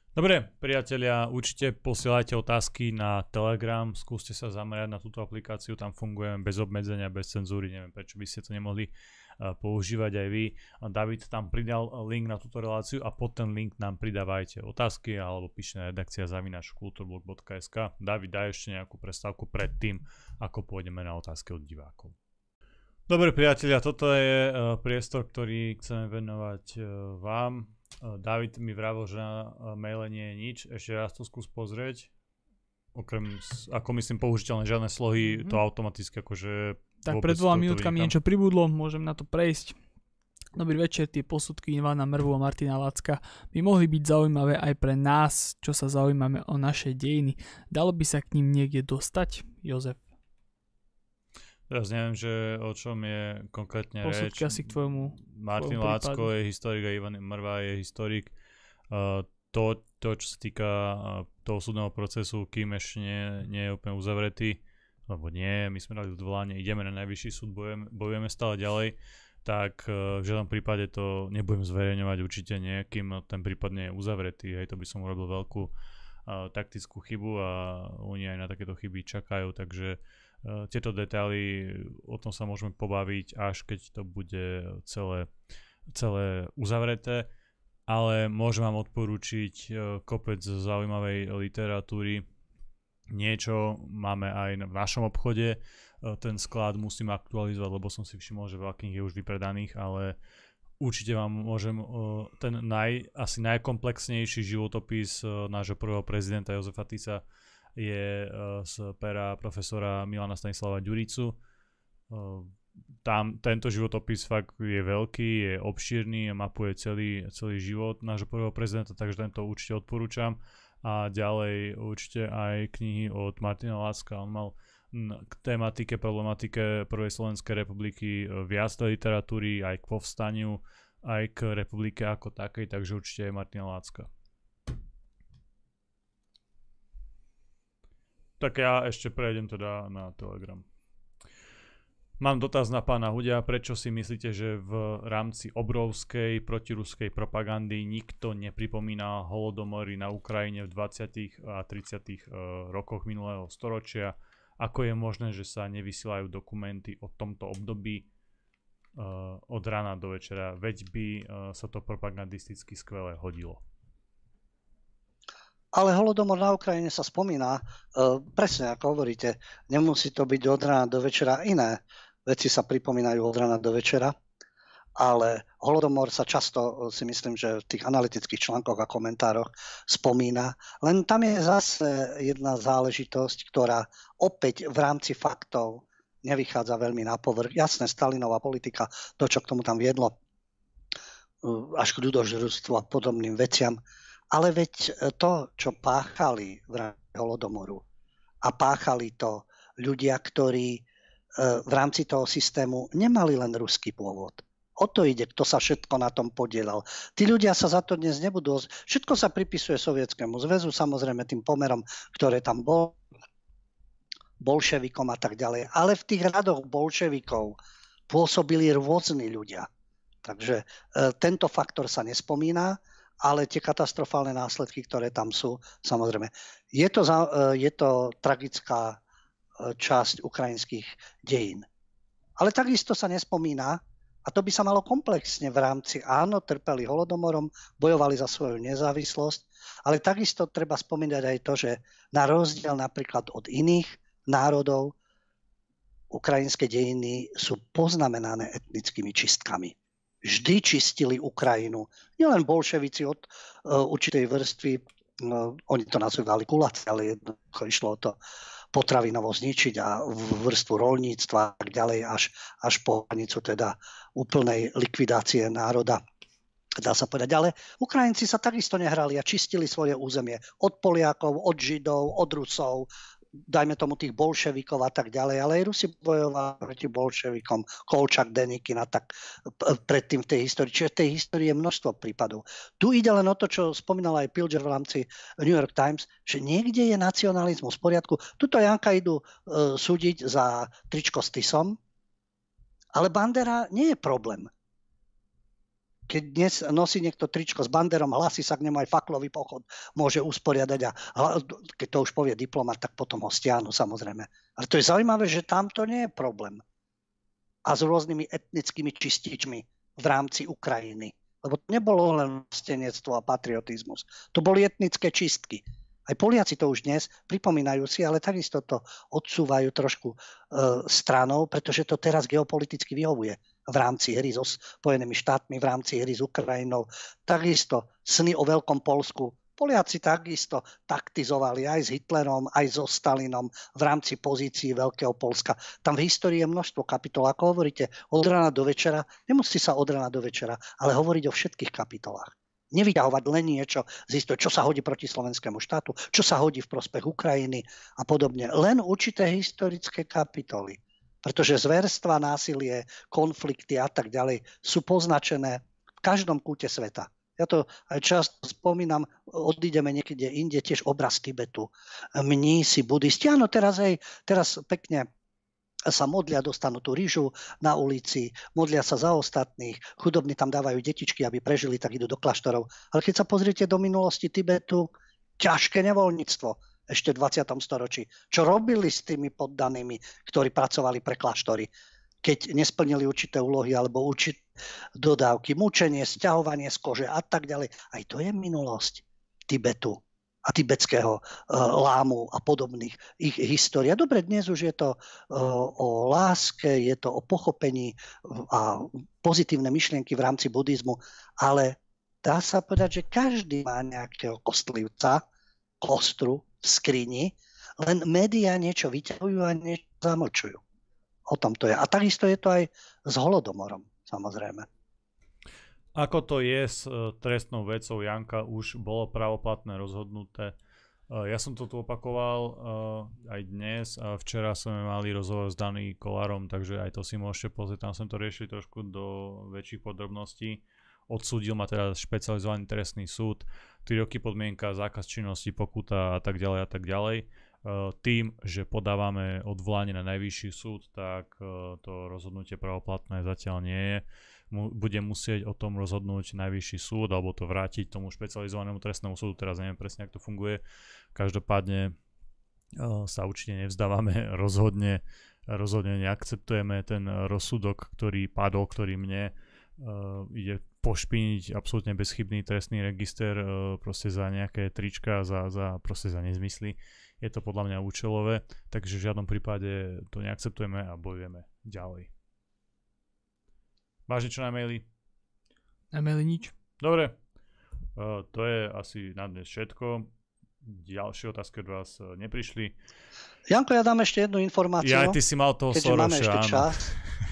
Dobre, priatelia, určite posielajte otázky na Telegram, skúste sa zamerať na túto aplikáciu, tam fungujeme bez obmedzenia, bez cenzúry, neviem prečo by ste to nemohli uh, používať aj vy. David tam pridal link na túto reláciu a pod ten link nám pridávajte otázky alebo píšte na redakcia zavinač kulturblog.sk. David, daj ešte nejakú prestávku pred tým, ako pôjdeme na otázky od divákov. Dobre priatelia, toto je uh, priestor, ktorý chceme venovať uh, vám. Uh, David mi vravil, že na maile nie je nič. Ešte raz to skús pozrieť. Okrem, ako myslím, použiteľné žiadne slohy, mm-hmm. to automaticky akože...
Tak pred dvoma minútkami niečo pribudlo, môžem na to prejsť. Dobrý večer, tie posudky Ivana Mrvu a Martina Lacka by mohli byť zaujímavé aj pre nás, čo sa zaujímame o naše dejiny. Dalo by sa k ním niekde dostať? Jozef.
Teraz neviem, že o čom je konkrétne
Posudky
reč.
asi k tvojmu
Martin Lácko je historik a Ivan Mrva je historik. Uh, to, to, čo sa týka uh, toho súdneho procesu, kým ešte nie, nie je úplne uzavretý, lebo nie, my sme dali odvolanie, ideme na najvyšší súd, bojujeme, bojujeme stále ďalej, tak uh, v žiadnom prípade to nebudem zverejňovať určite nie, kým ten prípad nie je uzavretý. Hej, to by som urobil veľkú uh, taktickú chybu a oni aj na takéto chyby čakajú, takže Eh, tieto detaily, o tom sa môžeme pobaviť, až keď to bude celé, celé uzavreté, ale môžem vám odporúčiť eh, kopec zaujímavej literatúry. Niečo máme aj v našom obchode, eh, ten sklad musím aktualizovať, lebo som si všimol, že veľa kníh je už vypredaných, ale určite vám môžem ten naj, asi najkomplexnejší životopis nášho prvého prezidenta Jozefa Tisa je eh, z pera profesora Milana Stanislava Ďuricu. Eh, tam tento životopis fakt je veľký, je obšírny, mapuje celý, celý život nášho prvého prezidenta, takže tento určite odporúčam. A ďalej určite aj knihy od Martina Láska. On mal k tematike, problematike Prvej Slovenskej republiky eh, viac literatúry, aj k povstaniu, aj k republike ako takej, takže určite aj Martina Lácka. Tak ja ešte prejdem teda na Telegram. Mám dotaz na pána Hudia, prečo si myslíte, že v rámci obrovskej protiruskej propagandy nikto nepripomína holodomory na Ukrajine v 20. a 30. E, rokoch minulého storočia? Ako je možné, že sa nevysielajú dokumenty o tomto období uh, od rána do večera? Veď by uh, sa to propagandisticky skvele hodilo.
Ale holodomor na Ukrajine sa spomína, e, presne ako hovoríte, nemusí to byť od rána do večera iné. Veci sa pripomínajú od rána do večera, ale holodomor sa často, e, si myslím, že v tých analytických článkoch a komentároch spomína. Len tam je zase jedna záležitosť, ktorá opäť v rámci faktov nevychádza veľmi na povrch. Jasné, Stalinová politika, to, čo k tomu tam viedlo, až k ľudožrúctvu a podobným veciam. Ale veď to, čo páchali v holodomoru a páchali to ľudia, ktorí v rámci toho systému nemali len ruský pôvod. O to ide, kto sa všetko na tom podielal. Tí ľudia sa za to dnes nebudú... Všetko sa pripisuje Sovietskému zväzu, samozrejme tým pomerom, ktoré tam bol, bolševikom a tak ďalej. Ale v tých radoch bolševikov pôsobili rôzni ľudia. Takže e, tento faktor sa nespomína, ale tie katastrofálne následky, ktoré tam sú, samozrejme. Je to, e, je to tragická e, časť ukrajinských dejín. Ale takisto sa nespomína, a to by sa malo komplexne v rámci, áno, trpeli holodomorom, bojovali za svoju nezávislosť, ale takisto treba spomínať aj to, že na rozdiel napríklad od iných národov, ukrajinské dejiny sú poznamenané etnickými čistkami. Vždy čistili Ukrajinu. Nielen bolševici od uh, určitej vrstvy, uh, oni to nazývali kulace, ale jednoducho išlo o to potravinovo zničiť a vrstvu rolníctva a tak ďalej až, až po hranicu teda úplnej likvidácie národa dá sa povedať. Ale Ukrajinci sa takisto nehrali a čistili svoje územie od Poliakov, od Židov, od Rusov, dajme tomu tých bolševikov a tak ďalej, ale aj Rusi bojovali proti bolševikom, Kolčak, Denikin a tak predtým v tej histórii. Čiže v tej histórii je množstvo prípadov. Tu ide len o to, čo spomínal aj Pilger v rámci New York Times, že niekde je nacionalizmus v poriadku. Tuto Janka idú uh, súdiť za tričko s Tisom, ale Bandera nie je problém keď dnes nosí niekto tričko s banderom, hlasí sa k nemu aj faklový pochod, môže usporiadať a keď to už povie diplomat, tak potom ho stiahnu samozrejme. Ale to je zaujímavé, že tam to nie je problém. A s rôznymi etnickými čističmi v rámci Ukrajiny. Lebo to nebolo len stenectvo a patriotizmus. To boli etnické čistky. Aj Poliaci to už dnes pripomínajú si, ale takisto to odsúvajú trošku e, stranou, pretože to teraz geopoliticky vyhovuje v rámci hry so Spojenými štátmi, v rámci hry s Ukrajinou. Takisto sny o Veľkom Polsku. Poliaci takisto taktizovali aj s Hitlerom, aj so Stalinom v rámci pozícií Veľkého Polska. Tam v histórii je množstvo kapitol. Ako hovoríte, od rána do večera, nemusí sa od rána do večera, ale hovoriť o všetkých kapitolách nevyťahovať len niečo z histórie, čo sa hodí proti slovenskému štátu, čo sa hodí v prospech Ukrajiny a podobne. Len určité historické kapitoly. Pretože zverstva, násilie, konflikty a tak ďalej sú poznačené v každom kúte sveta. Ja to aj často spomínam, odídeme niekde inde, tiež obraz Tibetu. Mnísi, budisti, áno, teraz aj, teraz pekne sa modlia, dostanú tú rýžu na ulici, modlia sa za ostatných, chudobní tam dávajú detičky, aby prežili, tak idú do kláštorov. Ale keď sa pozriete do minulosti Tibetu, ťažké nevoľníctvo ešte v 20. storočí. Čo robili s tými poddanými, ktorí pracovali pre kláštory, keď nesplnili určité úlohy alebo určité dodávky, mučenie, stiahovanie z kože a tak ďalej. Aj to je minulosť Tibetu a tibetského uh, lámu a podobných ich história. Dobre, dnes už je to uh, o láske, je to o pochopení a pozitívne myšlienky v rámci buddhizmu, ale dá sa povedať, že každý má nejakého kostlivca, kostru v skrini, len médiá niečo vyťahujú a niečo zamlčujú. O tom to je. A takisto je to aj s holodomorom, samozrejme.
Ako to je s uh, trestnou vecou Janka, už bolo pravoplatné rozhodnuté. Uh, ja som to tu opakoval uh, aj dnes a včera sme mali rozhovor s Daný Kolárom, takže aj to si môžete pozrieť, tam sme to riešili trošku do väčších podrobností. Odsúdil ma teda špecializovaný trestný súd, 3 roky podmienka, zákaz činnosti, pokuta a tak ďalej a tak ďalej. E, tým, že podávame odvolanie na najvyšší súd, tak e, to rozhodnutie pravoplatné zatiaľ nie je. Bude musieť o tom rozhodnúť najvyšší súd alebo to vrátiť tomu špecializovanému trestnému súdu, teraz neviem presne, ako to funguje. Každopádne e, sa určite nevzdávame, rozhodne, rozhodne neakceptujeme ten rozsudok, ktorý padol, ktorý mne uh, ide pošpiniť absolútne bezchybný trestný register uh, proste za nejaké trička, za, za, proste za nezmysly. Je to podľa mňa účelové, takže v žiadnom prípade to neakceptujeme a bojujeme ďalej. Máš niečo na maili?
Na maili nič.
Dobre, uh, to je asi na dnes všetko. Ďalšie otázky od vás neprišli.
Janko, ja dám ešte jednu informáciu.
Ja, ty si mal toho
Keďže máme ešte čas.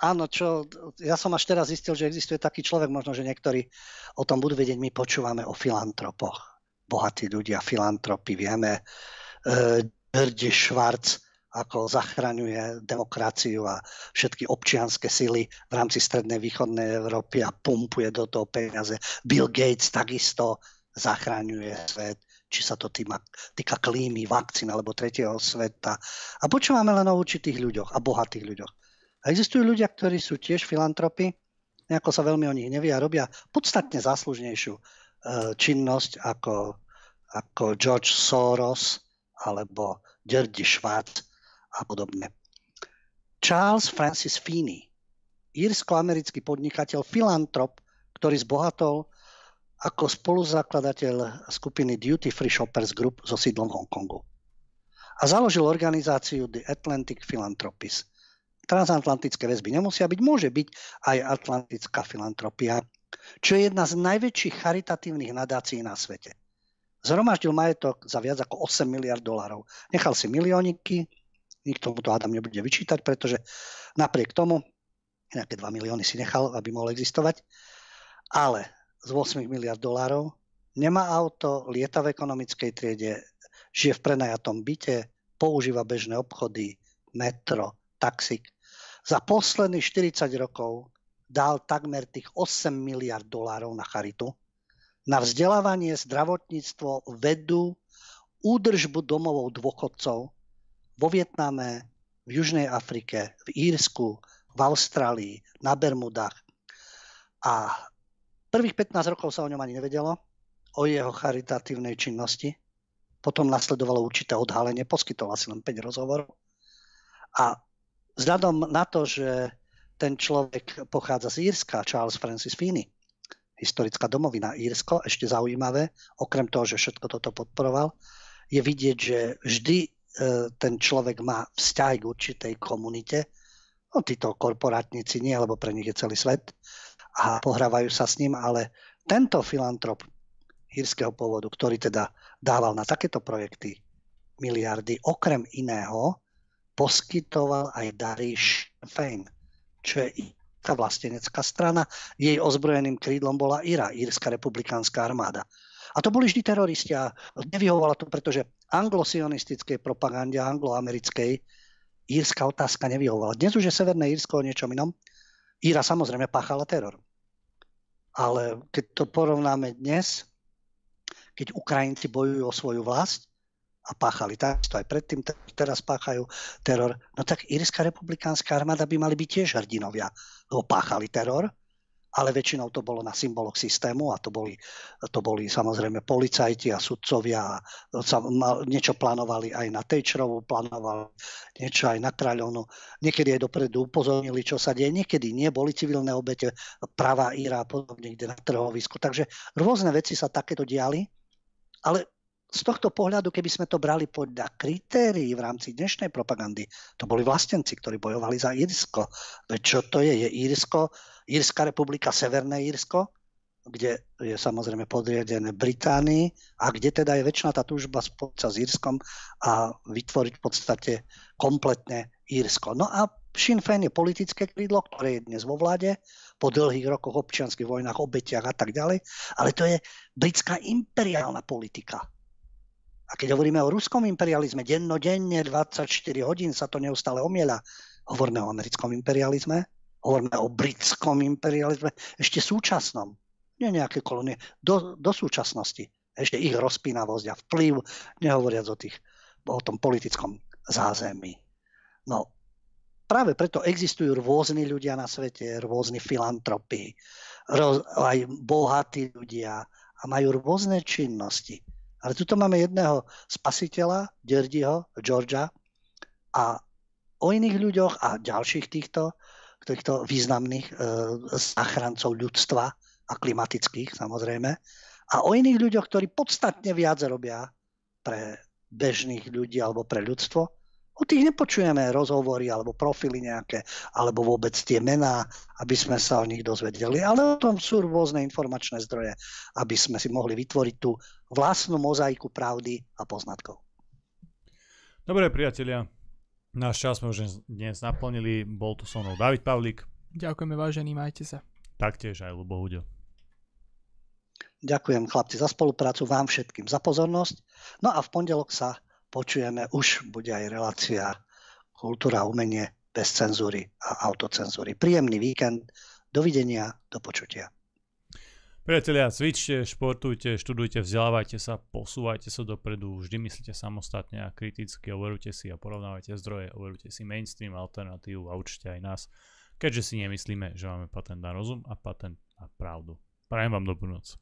áno, čo, ja som až teraz zistil, že existuje taký človek, možno, že niektorí o tom budú vedieť, my počúvame o filantropoch. Bohatí ľudia, filantropy, vieme, e, Švarc, ako zachraňuje demokraciu a všetky občianské sily v rámci strednej východnej Európy a pumpuje do toho peniaze. Bill Gates takisto zachraňuje svet či sa to týma, týka klímy, vakcín alebo tretieho sveta. A počúvame len o určitých ľuďoch a bohatých ľuďoch. A existujú ľudia, ktorí sú tiež filantropy, nejako sa veľmi o nich nevie a robia podstatne záslužnejšiu e, činnosť ako, ako George Soros alebo Gerdy Schwartz a podobne. Charles Francis Feeney, írsko-americký podnikateľ, filantrop, ktorý zbohatol ako spoluzakladateľ skupiny Duty Free Shoppers Group so sídlom v Hongkongu. A založil organizáciu The Atlantic Philanthropies. Transatlantické väzby nemusia byť, môže byť aj Atlantická filantropia, čo je jedna z najväčších charitatívnych nadácií na svete. Zhromaždil majetok za viac ako 8 miliard dolárov. Nechal si milióniky, nikto mu to Adam nebude vyčítať, pretože napriek tomu, nejaké 2 milióny si nechal, aby mohol existovať, ale z 8 miliard dolárov, nemá auto, lieta v ekonomickej triede, žije v prenajatom byte, používa bežné obchody, metro, taxik. Za posledných 40 rokov dal takmer tých 8 miliard dolárov na charitu, na vzdelávanie, zdravotníctvo, vedu, údržbu domovov dôchodcov vo Vietname, v Južnej Afrike, v Írsku, v Austrálii, na Bermudách. A Prvých 15 rokov sa o ňom ani nevedelo, o jeho charitatívnej činnosti. Potom nasledovalo určité odhalenie, poskytol asi len 5 rozhovorov. A vzhľadom na to, že ten človek pochádza z Írska, Charles Francis Feeney, historická domovina Írsko, ešte zaujímavé, okrem toho, že všetko toto podporoval, je vidieť, že vždy e, ten človek má vzťah k určitej komunite, no títo korporátnici nie, lebo pre nich je celý svet, a pohrávajú sa s ním, ale tento filantrop hírskeho pôvodu, ktorý teda dával na takéto projekty miliardy, okrem iného poskytoval aj dary Fein, čo je tá vlastenecká strana. Jej ozbrojeným krídlom bola IRA, Írska republikánska armáda. A to boli vždy teroristi a nevyhovovalo to, pretože anglosionistickej propagande, angloamerickej, írska otázka nevyhovovala. Dnes už je Severné Írsko o niečom inom. Íra samozrejme páchala teror. Ale keď to porovnáme dnes, keď Ukrajinci bojujú o svoju vlast a páchali takisto aj predtým, teraz páchajú teror, no tak Írska republikánska armáda by mali byť tiež hrdinovia, lebo páchali teror ale väčšinou to bolo na symboloch systému a to boli, to boli samozrejme policajti a sudcovia a niečo plánovali aj na Tejčerovú, plánovali niečo aj na Kráľovnu. Niekedy aj dopredu upozornili, čo sa deje, niekedy nie, boli civilné obete, pravá Íra a podobne, kde na trhovisku. Takže rôzne veci sa takéto diali, ale z tohto pohľadu, keby sme to brali podľa kritérií v rámci dnešnej propagandy, to boli vlastenci, ktorí bojovali za Írsko. Veď čo to je? Je Írsko, Írska republika, Severné Írsko, kde je samozrejme podriadené Británii a kde teda je väčšina tá túžba spoloť sa s Írskom a vytvoriť v podstate kompletne Írsko. No a Sinn Féin je politické krídlo, ktoré je dnes vo vláde, po dlhých rokoch občianských vojnách, obetiach a tak ďalej, ale to je britská imperiálna politika a keď hovoríme o ruskom imperializme, dennodenne, 24 hodín sa to neustále omiela. Hovoríme o americkom imperializme, hovoríme o britskom imperializme, ešte súčasnom. Nie nejaké kolónie, do, do súčasnosti. Ešte ich rozpínavosť a vplyv, nehovoriac o, tých, o tom politickom zázemí. No, práve preto existujú rôzni ľudia na svete, rôzni filantropy, roz, aj bohatí ľudia a majú rôzne činnosti. Ale tuto máme jedného spasiteľa, Derdiho, Georgia a o iných ľuďoch a ďalších týchto, týchto významných e, záchrancov ľudstva a klimatických samozrejme a o iných ľuďoch, ktorí podstatne viac robia pre bežných ľudí alebo pre ľudstvo O tých nepočujeme rozhovory alebo profily nejaké, alebo vôbec tie mená, aby sme sa o nich dozvedeli. Ale o tom sú rôzne informačné zdroje, aby sme si mohli vytvoriť tú vlastnú mozaiku pravdy a poznatkov.
Dobre, priatelia. Náš čas sme už dnes naplnili, bol tu so mnou David Pavlík.
Ďakujeme vážení, majte sa.
Taktiež aj Lubo Huďo.
Ďakujem chlapci za spoluprácu, vám všetkým za pozornosť. No a v pondelok sa počujeme, už bude aj relácia Kultúra umenie bez cenzúry a autocenzúry. Príjemný víkend, dovidenia, do počutia.
Priatelia, cvičte, športujte, študujte, vzdelávajte sa, posúvajte sa dopredu, vždy myslíte samostatne a kriticky, overujte si a porovnávajte zdroje, overujte si mainstream, alternatívu a učte aj nás, keďže si nemyslíme, že máme patent na rozum a patent na pravdu. Prajem vám dobrú noc.